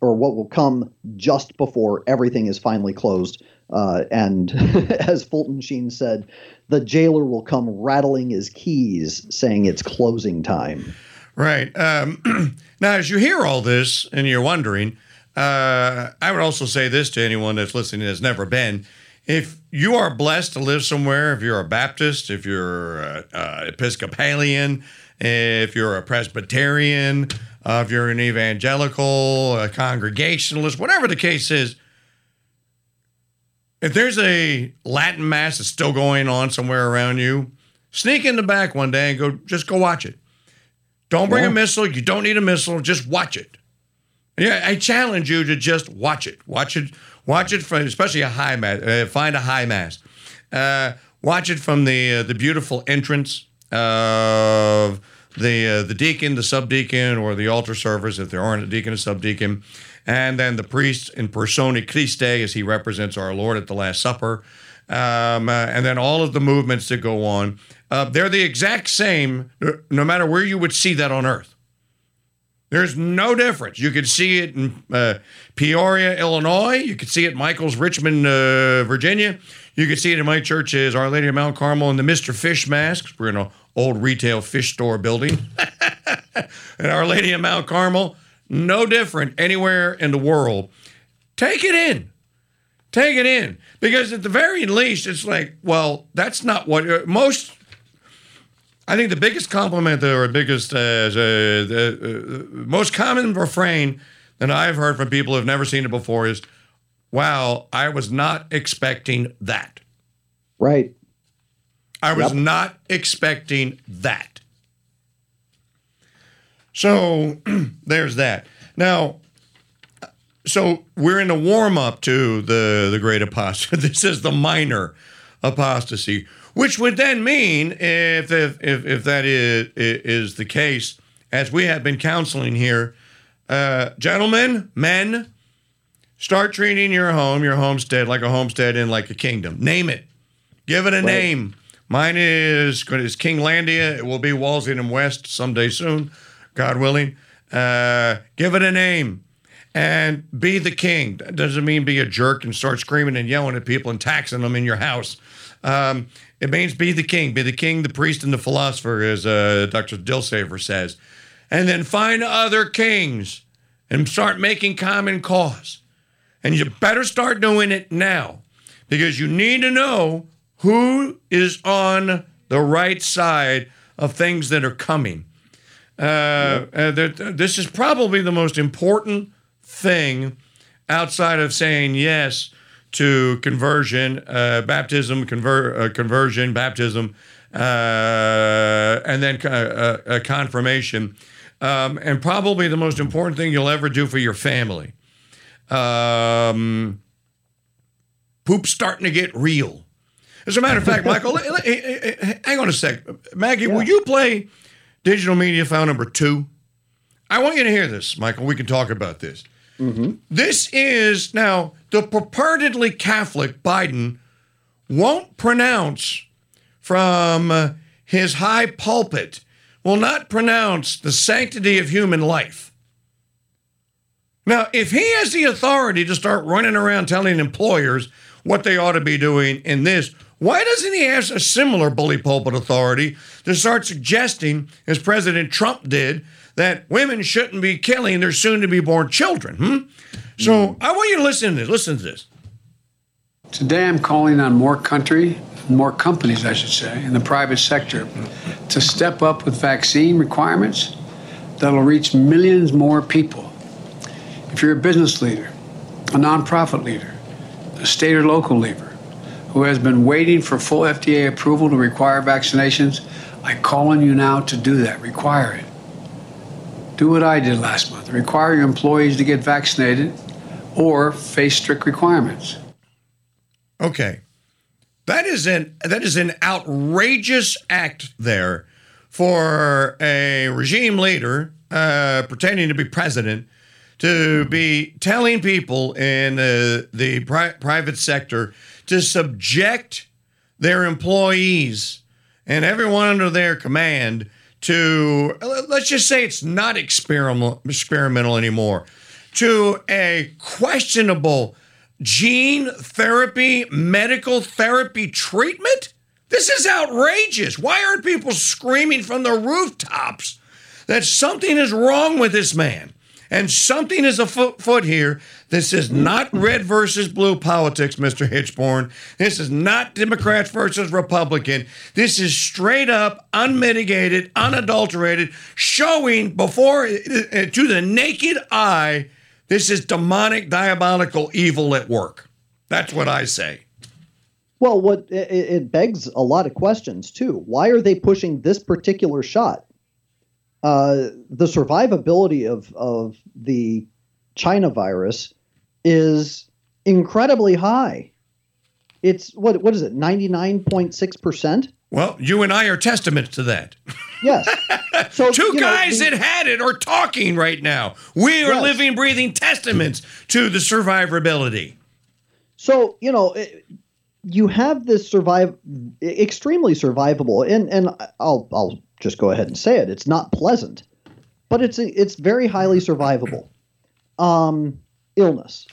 or what will come just before everything is finally closed. Uh, and as Fulton Sheen said, the jailer will come rattling his keys, saying it's closing time. Right. Um, now, as you hear all this and you're wondering, uh, I would also say this to anyone that's listening that's never been. If you are blessed to live somewhere, if you're a Baptist, if you're Episcopalian, if you're a Presbyterian, uh, if you're an evangelical, a Congregationalist, whatever the case is, if there's a Latin Mass that's still going on somewhere around you, sneak in the back one day and go, just go watch it. Don't bring Yeah. a missal. You don't need a missal. Just watch it. Yeah, I challenge you to just watch it. Watch it. Watch it from, especially a high mass. Uh, find a high mass. Uh, watch it from the uh, the beautiful entrance of the uh, the deacon, the subdeacon, or the altar servers, if there aren't a deacon or subdeacon, and then the priest in persona Christi as he represents our Lord at the Last Supper, um, uh, and then all of the movements that go on. Uh, they're the exact same, no- matter where you would see that on earth. There's no difference. You could see it in uh, Peoria, Illinois. You could see it in Michael's, Richmond, uh, Virginia. You could see it in my church as Our Lady of Mount Carmel in the Mr. Fish Masks. We're in an old retail fish store building. and Our Lady of Mount Carmel, no different anywhere in the world. Take it in. Take it in. Because at the very least, it's like, well, that's not what uh, most I think the biggest compliment or biggest, uh, the, the uh, most common refrain that I've heard from people who've never seen it before is, "Wow, I was not expecting that. Right. I was Yep. not expecting that." So there's that. Now, so we're in the warm up to the the great apostasy. This is the minor apostasy, which would then mean if if if, if that is is the case, as we have been counseling here, uh, gentlemen, men, start treating your home, your homestead, like a homestead in like a kingdom. Name it, give it a name. Mine is is Kinglandia. It will be Walsingham West someday soon, God willing. Uh, give it a name and be the king. That doesn't mean be a jerk and start screaming and yelling at people and taxing them in your house. Um, it means be the king, be the king, the priest, and the philosopher, as uh, Dr. Dilsaver says. And then find other kings and start making common cause. And you better start doing it now because you need to know who is on the right side of things that are coming. Uh, uh, this is probably the most important thing outside of saying yes to conversion, uh, baptism, conver- uh, conversion, baptism, uh, and then confirmation. Um, and probably the most important thing you'll ever do for your family. Um, poop's starting to get real. As a matter of fact, Michael, hang on a sec. Maggie, yeah. will you play digital media file number two? I want you to hear this, Michael. We can talk about this. Mm-hmm. This is now the purportedly Catholic Biden won't pronounce from uh, his high pulpit, will not pronounce the sanctity of human life. Now, if he has the authority to start running around telling employers what they ought to be doing in this, why doesn't he have a similar bully pulpit authority to start suggesting, as President Trump did, that women shouldn't be killing their soon to be born children? Hmm? So. I want you to listen to this. Listen to this. Today I'm calling on more country, more companies, I should say, in the private sector to step up with vaccine requirements that'll reach millions more people. If you're a business leader, a nonprofit leader, a state or local leader, who has been waiting for full FDA approval to require vaccinations, I call on you now to do that. Require it. Do what I did last month. Require your employees to get vaccinated or face strict requirements. Okay. That is an that is an outrageous act there for a regime leader uh, pretending to be president to be telling people in uh, the pri- private sector to subject their employees and everyone under their command to let's just say it's not experimental experimental anymore to a questionable gene therapy medical therapy treatment? This is outrageous. Why aren't people screaming from the rooftops that something is wrong with this man and something is afoot here. This is not red versus blue politics, Mr. Hichborn. This is not Democrats versus Republican. This is straight up, unmitigated, unadulterated, showing before uh, to the naked eye this is demonic, diabolical evil at work. That's what I say. Well, what it begs a lot of questions too. Why are they pushing this particular shot? Uh, the survivability of of the China virus is incredibly high. It's what what is it? Ninety nine point six percent. Well, you and I are testaments to that. Yes. So two guys know, the, that had it are talking right now. We are yes. living, breathing testaments to the survivability. So you know. It, you have this survive extremely survivable and and I'll I'll just go ahead and say it. It's not pleasant, but it's it's very highly survivable. Um, illness.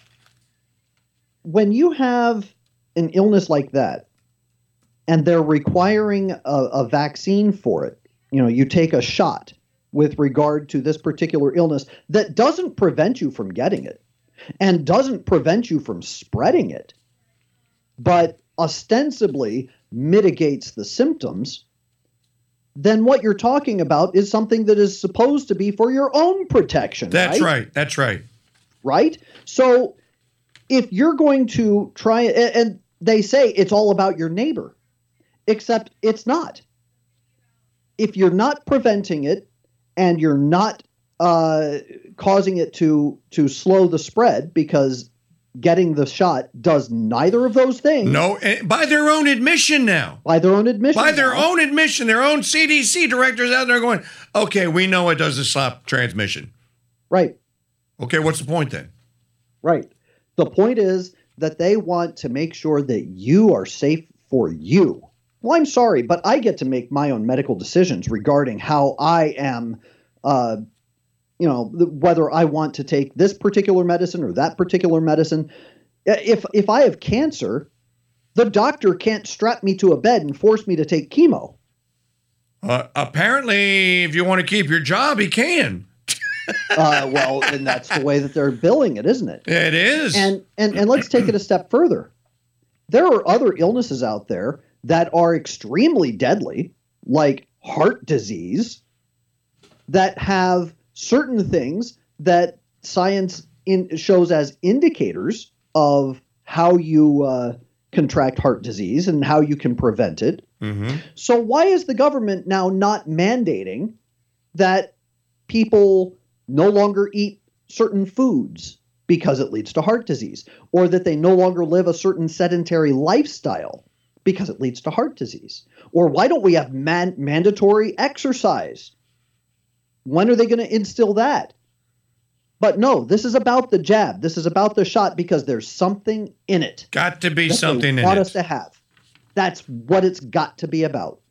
When you have an illness like that, and they're requiring a, a vaccine for it, you know, you take a shot with regard to this particular illness that doesn't prevent you from getting it and doesn't prevent you from spreading it, but ostensibly mitigates the symptoms then what you're talking about is something that is supposed to be for your own protection. That's right. right. That's right. Right? So if you're going to try and they say it's all about your neighbor, except it's not. If you're not preventing it and you're not uh, causing it to to slow the spread because getting the shot does neither of those things. No, eh, by their own admission now. By their own admission. By their now. own admission, their own CDC directors out there going, okay, we know it doesn't stop transmission. Right. Okay, what's the point then? Right. The point is that they want to make sure that you are safe for you. Well, I'm sorry, but I get to make my own medical decisions regarding how I am uh, you know the, whether I want to take this particular medicine or that particular medicine. If if I have cancer, the doctor can't strap me to a bed and force me to take chemo. Uh, apparently, if you want to keep your job, he can. Uh, well, and that's the way that they're billing it, isn't it? It is. And and and let's take it a step further. There are other illnesses out there that are extremely deadly, like heart disease, that have certain things that science in, shows as indicators of how you uh, contract heart disease and how you can prevent it. mm-hmm. So why is the government now not mandating that people no longer eat certain foods because it leads to heart disease or that they no longer live a certain sedentary lifestyle because it leads to heart disease? Or why don't we have man- mandatory exercise? When are they going to instill that? But no, this is about the jab. This is about the shot because there's something in it. Got to be something they in want it. us to have. That's what it's got to be about.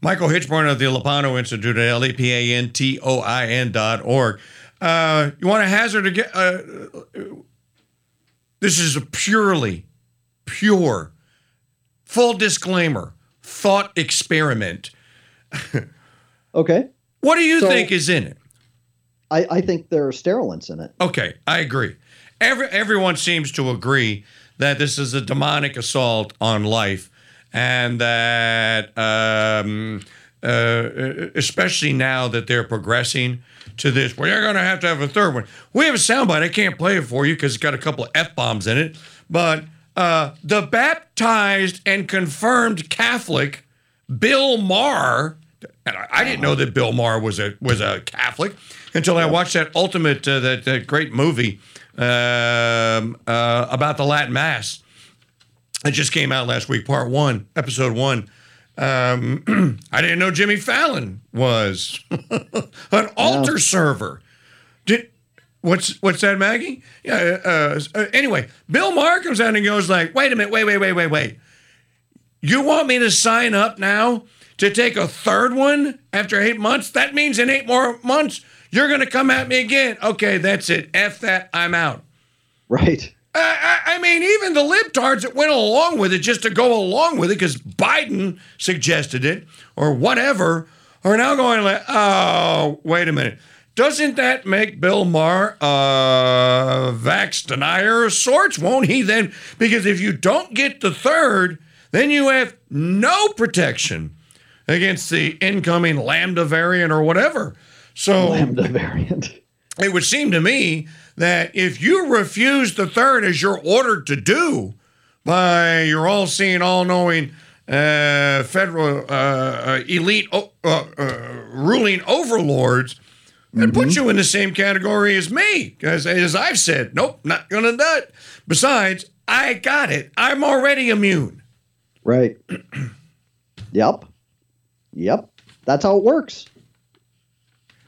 Michael Hichborn of the Lepanto Institute at L-A-P-A-N-T-O-I-N dot org. Uh, you want to hazard a ge- uh, this is a purely, pure, full disclaimer, thought experiment. Okay. What do you So- think is in it? I, I think there are sterilants in it. Okay, I agree. Every, everyone seems to agree that this is a demonic assault on life, and that, um, uh, especially now that they're progressing to this, well, you're going to have to have a third one. We have a soundbite. I can't play it for you because it's got a couple of f bombs in it. But uh, the baptized and confirmed Catholic Bill Maher, and I, I didn't know that Bill Maher was a was a Catholic until I watched that ultimate uh, that, that great movie um, uh, about the Latin Mass. It just came out last week, part one, episode one. Um, I didn't know Jimmy Fallon was an altar server. Did what's what's that, Maggie? Yeah. Uh, uh, anyway, Bill Maher comes out and goes like, "Wait a minute, wait, wait, wait, wait, wait. You want me to sign up now to take a third one after eight months? That means in eight more months you're going to come at me again. Okay, that's it. F that. I'm out." Right. I, I I mean, even the libtards that went along with it just to go along with it because Biden suggested it or whatever are now going like, oh, wait a minute. Doesn't that make Bill Maher a vax denier of sorts? Won't he then? Because if you don't get the third, then you have no protection against the incoming Lambda variant or whatever. So Lambda variant. it would seem to me that if you refuse the third as you're ordered to do by your all seeing, all knowing uh, federal uh, uh, elite uh, uh, ruling overlords, it put you in the same category as me. As, as I've said, nope, not going to do it. Besides, I got it. I'm already immune. Right. yep. Yep. That's how it works.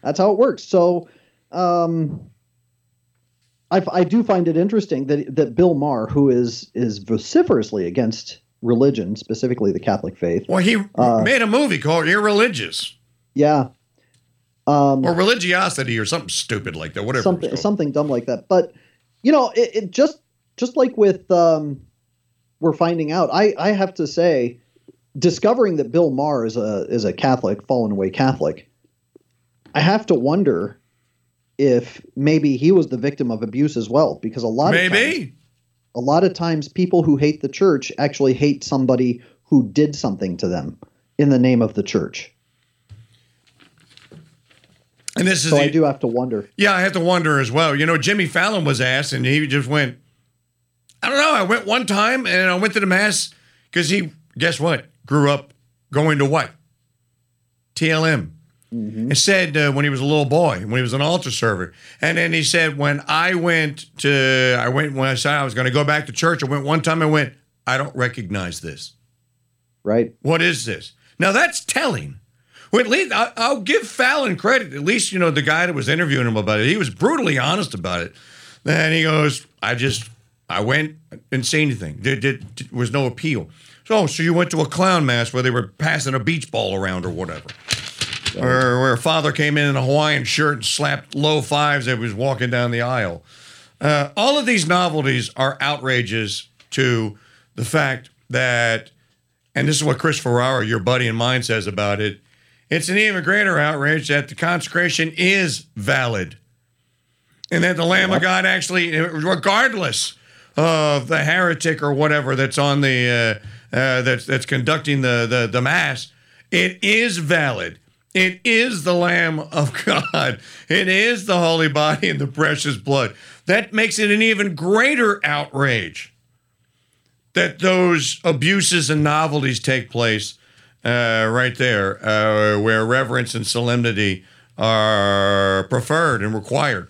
That's how it works. So, um, I, I do find it interesting that that Bill Maher, who is is vociferously against religion, specifically the Catholic faith, Well, he Uh, made a movie called Irreligious yeah, um, or Religiosity or something stupid like that, whatever. something something dumb like that. But you know, it, it just just like with um, we're finding out. I I have to say, discovering that Bill Maher is a is a Catholic, fallen away Catholic, I have to wonder if maybe he was the victim of abuse as well. Because a lot of times, Maybe. a lot of times people who hate the church actually hate somebody who did something to them in the name of the church. And this is So the, I do have to wonder. Yeah, I have to wonder as well. You know, Jimmy Fallon was asked, and he just went, I don't know. I went one time and I went to the mass because he, guess what, grew up going to what? TLM. And said uh, when he was a little boy, when he was an altar server. And then he said, when I went to, I went, when I said I was going to go back to church, I went one time and went, I don't recognize this. Right? What is this? Now that's telling. Well, at least I, I'll give Fallon credit. At least you know the guy that was interviewing him about it. He was brutally honest about it. Then he goes, "I just, I went, didn't say anything. There, there, there was no appeal. So, so you went to a clown mass where they were passing a beach ball around or whatever. where, where a father came in in a Hawaiian shirt and slapped low fives as he was walking down the aisle. Uh, all of these novelties are outrages to the fact that, and this is what Chris Ferrara, your buddy and mine, says about it. It's an even greater outrage that the consecration is valid and that the Lamb of God actually, regardless of the heretic or whatever that's on the uh, uh, that's that's conducting the, the the mass, it is valid. It is the Lamb of God. It is the holy body and the precious blood. That makes it an even greater outrage that those abuses and novelties take place uh, right there, uh, where reverence and solemnity are preferred and required.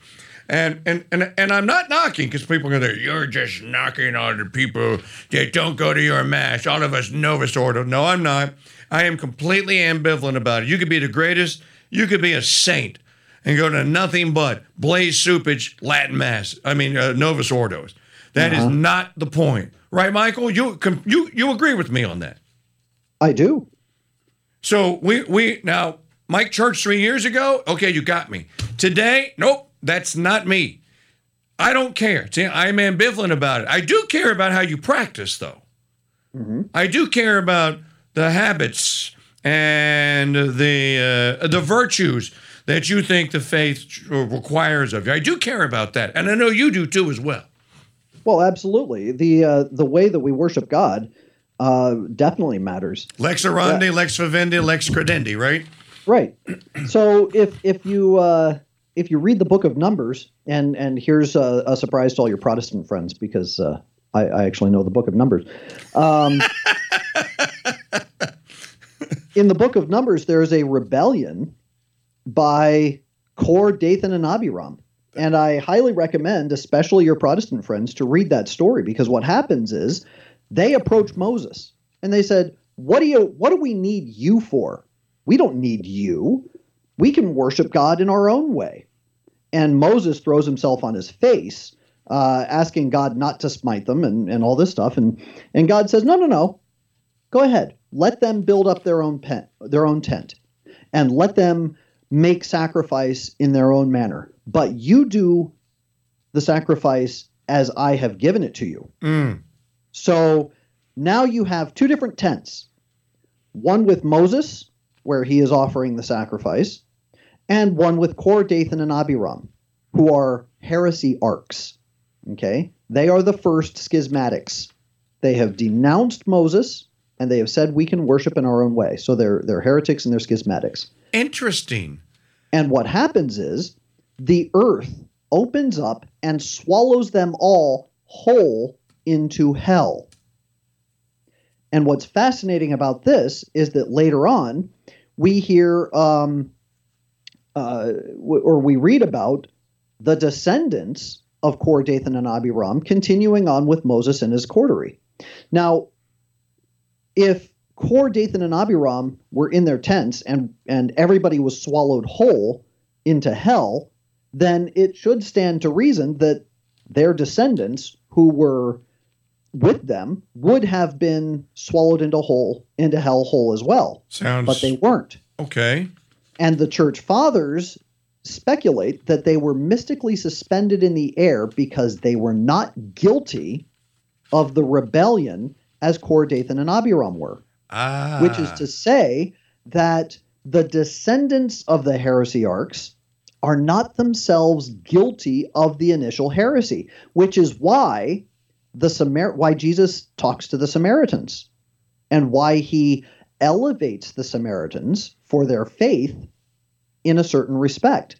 And and and, and I'm not knocking because people go there. You're just knocking on the people that don't go to your mass. All of us Novus Ordo. No, I'm not. I am completely ambivalent about it. You could be the greatest. You could be a saint and go to nothing but Blase Cupich Latin Mass. I mean uh, Novus Ordos. That uh-huh. is not the point, right, Michael? You you you agree with me on that? I do. So we we now Mike Church three years ago. Okay, you got me. Today, nope. That's not me. I don't care. See, I'm ambivalent about it. I do care about how you practice, though. Mm-hmm. I do care about the habits and the uh, the virtues that you think the faith requires of you. I do care about that, and I know you do too, as well. Well, absolutely. The uh, the way that we worship God uh, definitely matters. Lex orandi, yeah. lex vivendi, lex credendi, right? Right. So if if you uh, if you read the book of Numbers, and and here's a, a surprise to all your Protestant friends because uh, I, I, actually know the book of Numbers. Um, in the book of Numbers, there is a rebellion by Kor, Dathan, and Abiram. And I highly recommend, especially your Protestant friends, to read that story because what happens is they approach Moses and they said, "What do you? What do we need you for? We don't need you we can worship God in our own way. And Moses throws himself on his face, uh, asking God not to smite them and, and all this stuff. And, and God says, No, no, no. Go ahead. Let them build up their own, pen, their own tent and let them make sacrifice in their own manner. But you do the sacrifice as I have given it to you. Mm. So now you have two different tents one with Moses, where he is offering the sacrifice, and one with Kor, Dathan, and Abiram, who are heresiarchs. Okay? They are the first schismatics. They have denounced Moses and they have said we can worship in our own way. So they're they're heretics and they're schismatics. Interesting. And what happens is the earth opens up and swallows them all whole into hell. And what's fascinating about this is that later on, we hear um, uh, or we read about the descendants of Kor, Dathan, and Abiram continuing on with Moses and his coterie. Now, if Kor, Dathan, and Abiram were in their tents and, and everybody was swallowed whole into hell, then it should stand to reason that their descendants who were with them would have been swallowed into whole into hell whole as well. Sounds but they weren't. Okay. And the church fathers speculate that they were mystically suspended in the air because they were not guilty of the rebellion as Kor, Dathan, and Abiram were. Ah. Which is to say that the descendants of the heresiarchs are not themselves guilty of the initial heresy, which is why the Samar- why Jesus talks to the Samaritans and why he elevates the Samaritans for their faith in a certain respect.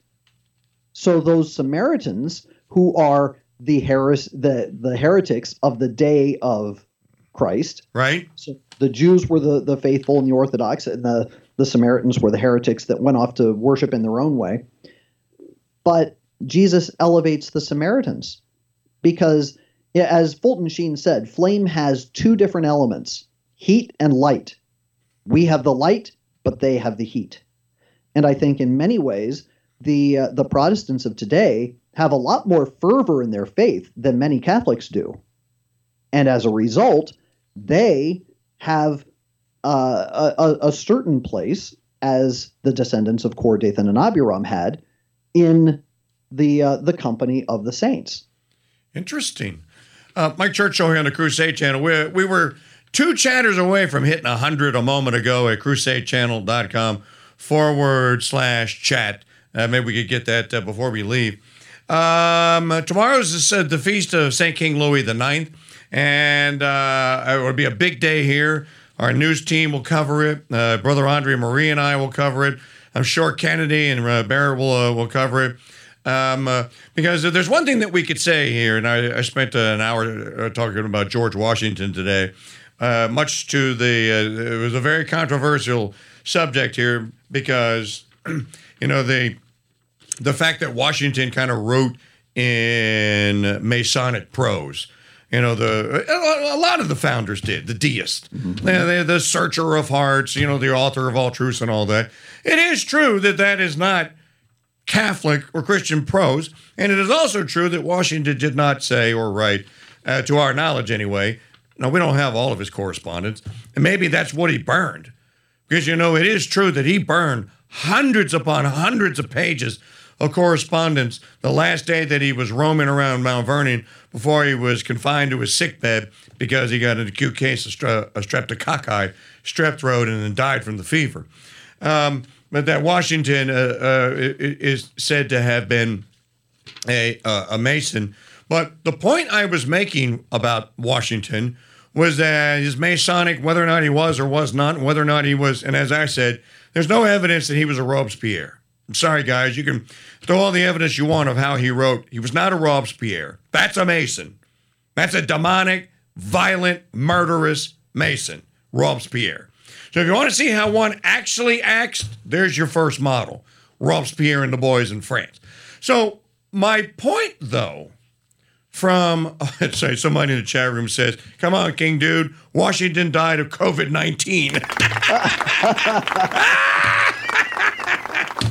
So those Samaritans who are the heres- the the heretics of the day of Christ, right? So the Jews were the the faithful and the Orthodox, and the the Samaritans were the heretics that went off to worship in their own way. But Jesus elevates the Samaritans because, as Fulton Sheen said, flame has two different elements: heat and light. We have the light, but they have the heat. And I think in many ways, the uh, the Protestants of today have a lot more fervor in their faith than many Catholics do. And as a result, they have uh, a, a certain place as the descendants of Kor Dathan and Abiram had in the uh, the company of the saints. Interesting. Uh, Mike Churchill here on the Crusade Channel. We, we were two chatters away from hitting 100 a moment ago at crusadechannel.com forward slash chat. Uh, maybe we could get that uh, before we leave. Um, tomorrow's uh, the feast of St. King Louis the Ninth, and uh, it will be a big day here. Our news team will cover it. Uh, Brother Andre Marie and I will cover it. I'm sure Kennedy and uh, Barrett will, uh, will cover it. Um, uh, because there's one thing that we could say here, and I, I spent an hour uh, talking about George Washington today, uh, much to the, uh, it was a very controversial subject here because, you know, the, the fact that Washington kind of wrote in Masonic prose. You know, the a lot of the founders did. The deist, mm-hmm. they, the searcher of hearts. You know, the author of all truths and all that. It is true that that is not Catholic or Christian prose, and it is also true that Washington did not say or write, uh, to our knowledge anyway. Now we don't have all of his correspondence, and maybe that's what he burned, because you know it is true that he burned hundreds upon hundreds of pages of correspondence the last day that he was roaming around Mount Vernon before he was confined to his sick bed because he got an acute case of, stre- streptococci, strep throat, and then died from the fever. Um, but that Washington uh, uh, is said to have been a, uh, a Mason. But the point I was making about Washington was that his Masonic, whether or not he was or was not, whether or not he was, and as I said, there's no evidence that he was a Robespierre. I'm sorry, guys. You can throw all the evidence you want of how he wrote. He was not a Robespierre. That's a Mason. That's a demonic, violent, murderous Mason, Robespierre. So if you want to see how one actually acts, there's your first model Robespierre and the boys in France. So, my point, though, from sorry, somebody in the chat room says, "Come on, King Dude, Washington died of COVID 19."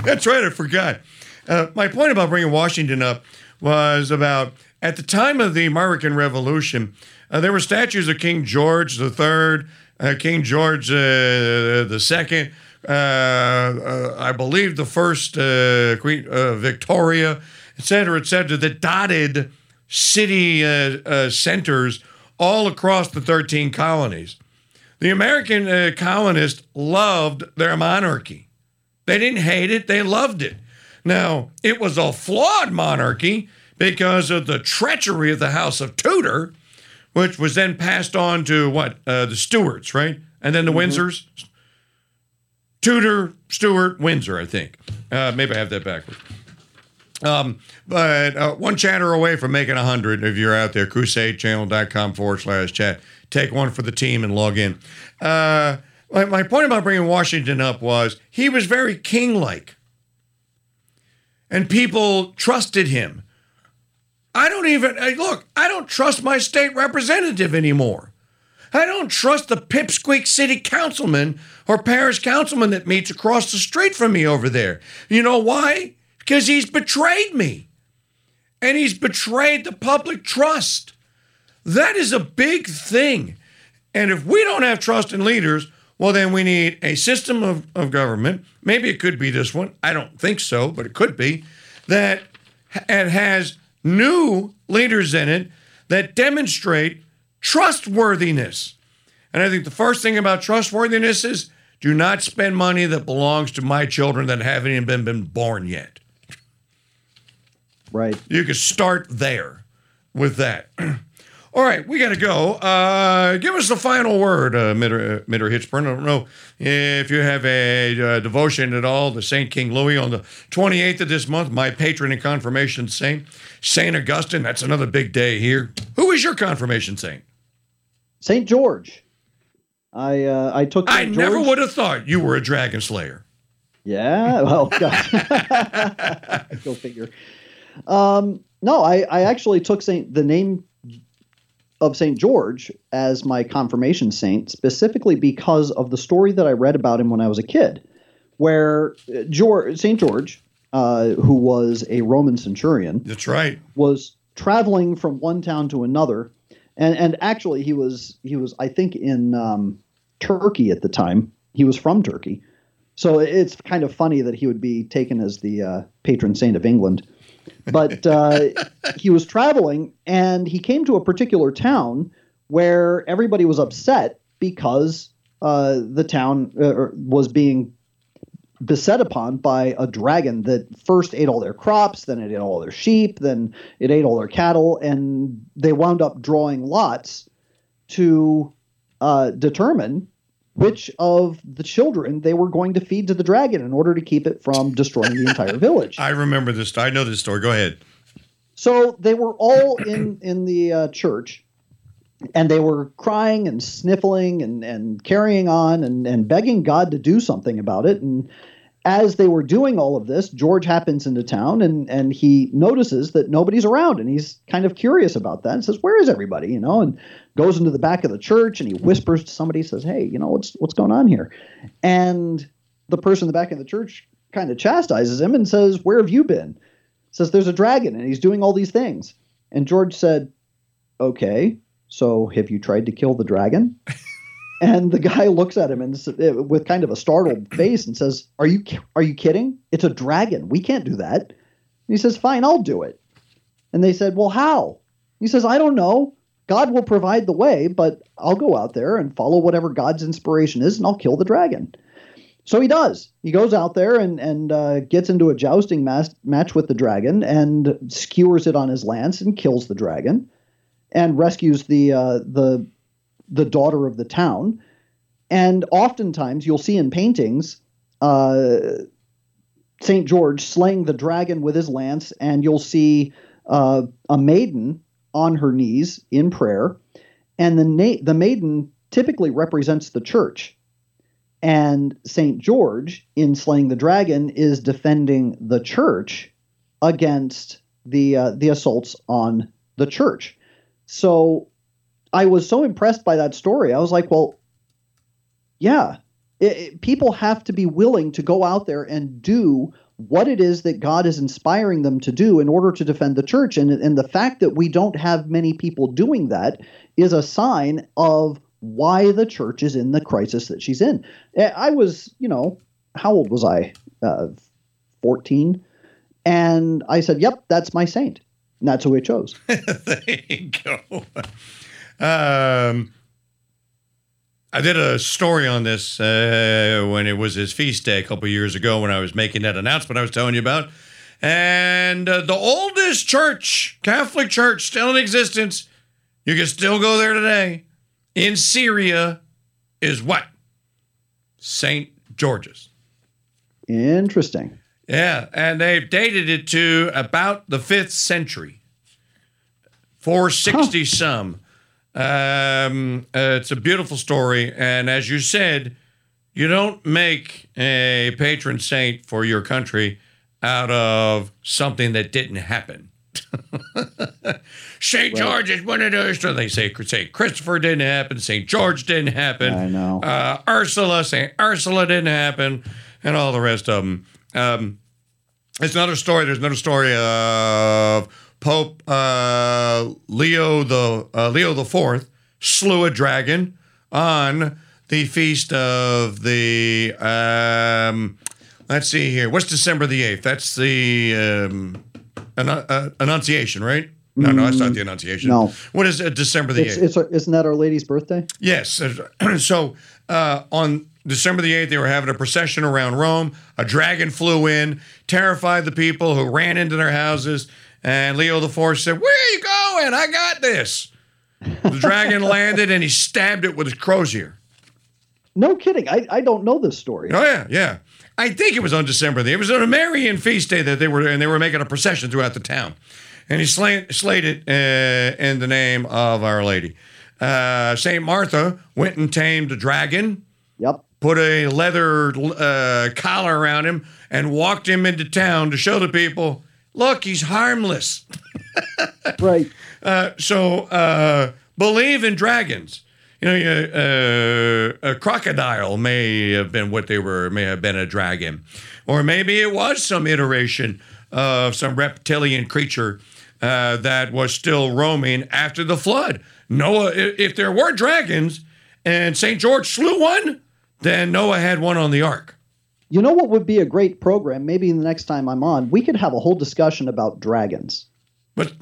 That's right, I forgot. Uh, my point about bringing Washington up was about at the time of the American Revolution, uh, there were statues of King George III, uh, King George uh, Second. uh, uh, I believe the first Queen Victoria, et cetera, et cetera, that dotted city centers all across the 13 colonies. The American colonists loved their monarchy. They didn't hate it, they loved it. Now, it was a flawed monarchy because of the treachery of the House of Tudor, which was then passed on to what? Uh, the Stuarts, right? And then the mm-hmm. Windsors. Tudor, Stuart, Windsor, I think. Uh, maybe I have that backwards. Um, but uh, one chatter away from making a 100 if you're out there, crusadechannel.com forward slash chat. Take one for the team and log in. Uh, my, my point about bringing Washington up was he was very king like. And people trusted him. I don't even, look, I don't trust my state representative anymore. I don't trust the pipsqueak city councilman or parish councilman that meets across the street from me over there. You know why? Because he's betrayed me. And he's betrayed the public trust. That is a big thing. And if we don't have trust in leaders, well, then we need a system of, of government. Maybe it could be this one. I don't think so, but it could be that it has new leaders in it that demonstrate trustworthiness. And I think the first thing about trustworthiness is do not spend money that belongs to my children that haven't even been, been born yet. Right. You can start there with that. All right, we got to go. Uh, give us the final word, uh, Mitter, uh, Mitter Hichborn. I don't know if you have a uh, devotion at all to St. King Louis on the 28th of this month, my patron and confirmation saint, St. Augustine. That's another big day here. Who is your confirmation saint? St. George. I uh, I took. St. I George. never would have thought you were a dragon slayer. Yeah, well, go figure. Um, no, I, I actually took Saint the name of St. George as my confirmation saint, specifically because of the story that I read about him when I was a kid, where uh, George, St. George, uh, who was a Roman centurion, that's right, was traveling from one town to another, and and actually he was he was I think in um, Turkey at the time. He was from Turkey, So it's kind of funny that he would be taken as the uh, patron saint of England. But uh, he was traveling and he came to a particular town where everybody was upset because uh, the town uh, was being beset upon by a dragon that first ate all their crops, then it ate all their sheep, then it ate all their cattle, and they wound up drawing lots to uh, determine which of the children they were going to feed to the dragon in order to keep it from destroying the entire village. I remember this. I know this story. Go ahead. So they were all in in the uh, church, and they were crying and sniffling and and carrying on and and begging God to do something about it. And as they were doing all of this, George happens into town and and he notices that nobody's around and he's kind of curious about that and says, "Where is everybody?" You know, and goes into the back of the church and he whispers to somebody, says, "Hey, you know what's what's going on here?" And the person in the back of the church kind of chastises him and says, "Where have you been?" Says, "There's a dragon and he's doing all these things." And George said, "Okay, so have you tried to kill the dragon?" And the guy looks at him and with kind of a startled face and says, "Are you are you kidding? It's a dragon. We can't do that." And he says, "Fine, I'll do it." And they said, "Well, how?" He says, "I don't know. God will provide the way, but I'll go out there and follow whatever God's inspiration is, and I'll kill the dragon." So he does. He goes out there and and uh, gets into a jousting mas- match with the dragon and skewers it on his lance and kills the dragon, and rescues the uh, the the daughter of the town. And oftentimes you'll see in paintings uh, St. George slaying the dragon with his lance, and you'll see uh, a maiden on her knees in prayer. And the, na- the maiden typically represents the church. And St. George, in slaying the dragon, is defending the church against the, uh, the assaults on the church. So I was so impressed by that story. I was like, well, yeah, it, it, people have to be willing to go out there and do what it is that God is inspiring them to do in order to defend the church. And, and the fact that we don't have many people doing that is a sign of why the church is in the crisis that she's in. I was, you know, how old was I? Uh, 14. And I said, yep, that's my saint. And that's who I chose. there you go. Um, I did a story on this uh, when it was his feast day a couple years ago when I was making that announcement I was telling you about. And uh, the oldest church, Catholic church, still in existence, you can still go there today in Syria, is what? St. George's. Interesting. Yeah, and they've dated it to about the fifth century, 460 huh. some. Um, uh, it's a beautiful story, and as you said, you don't make a patron saint for your country out of something that didn't happen. St. George is one of those. So they say St. Christopher didn't happen. St. George didn't happen. I know. Uh, Ursula, St. Ursula didn't happen, and all the rest of them. Um, it's another story. There's another story of Pope uh, Leo the uh, Leo the Fourth slew a dragon on the feast of the. Um, let's see here. What's December the eighth? That's the um, uh, Annunciation, right? No, no, that's not the Annunciation. No. What is it, December the eighth? It's, it's, isn't that Our Lady's birthday? Yes. So uh, on December the 8th, they were having a procession around Rome. A dragon flew in, terrified the people who ran into their houses. And Leo the Fourth said, Where are you going? I got this. The dragon landed and he stabbed it with his crozier. No kidding. I, I don't know this story. Oh yeah, yeah. I think it was on December. It was on a Marian feast day that they were and they were making a procession throughout the town, and he slayed, slayed it uh, in the name of Our Lady. Uh, Saint Martha went and tamed a dragon. Yep. Put a leather uh, collar around him and walked him into town to show the people look, he's harmless. right. Uh, so uh, believe in dragons. You know, uh, a crocodile may have been what they were, may have been a dragon, or maybe it was some iteration of some reptilian creature uh, that was still roaming after the flood. Noah, if there were dragons and St. George slew one, then Noah had one on the ark. You know what would be a great program? Maybe the next time I'm on, we could have a whole discussion about dragons. But,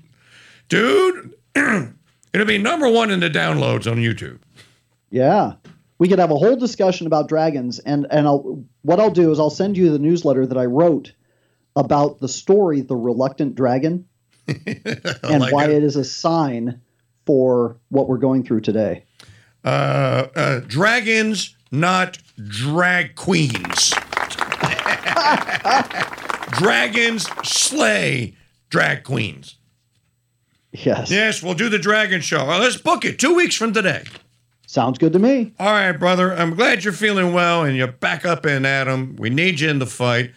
dude, it'll be number one in the downloads on YouTube. Yeah. We could have a whole discussion about dragons and and I'll what I'll do is I'll send you the newsletter that I wrote about the story The Reluctant Dragon and like why it. it is a sign for what we're going through today. Uh, uh, dragons, not drag queens. dragons slay drag queens. Yes. Yes, we'll do the dragon show. Well, let's book it two weeks from today. Sounds good to me. All right, brother. I'm glad you're feeling well and you're back up in Adam. We need you in the fight.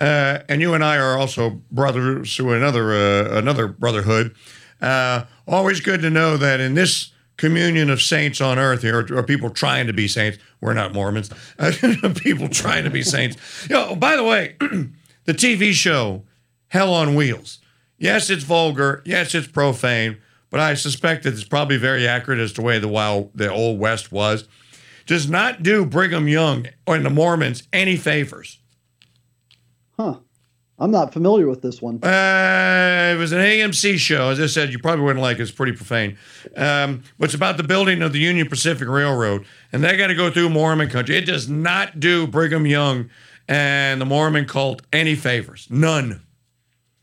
Uh, and you and I are also brothers to another uh, another brotherhood. Uh, always good to know that in this communion of saints on earth here, or, or people trying to be saints, we're not Mormons. people trying to be saints. You know, by the way, the TV show Hell on Wheels. Yes, it's vulgar. Yes, it's profane. But I suspect that it's probably very accurate as to the way the wild, the old West was. Does not do Brigham Young or the Mormons any favors. Huh. I'm not familiar with this one. Uh, it was an AMC show. As I said, you probably wouldn't like it. It's pretty profane. Um, but it's about the building of the Union Pacific Railroad. And they got to go through Mormon country. It does not do Brigham Young and the Mormon cult any favors. None.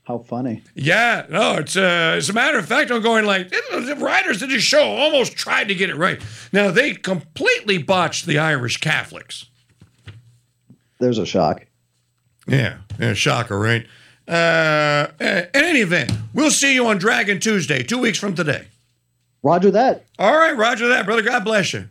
How funny. Yeah, no, it's uh, as a matter of fact, I'm going like the writers of this show almost tried to get it right. Now they completely botched the Irish Catholics. There's a shock. Yeah, yeah shocker, right? Uh, in any event, we'll see you on Dragon Tuesday, two weeks from today. Roger that. All right, Roger that, brother. God bless you.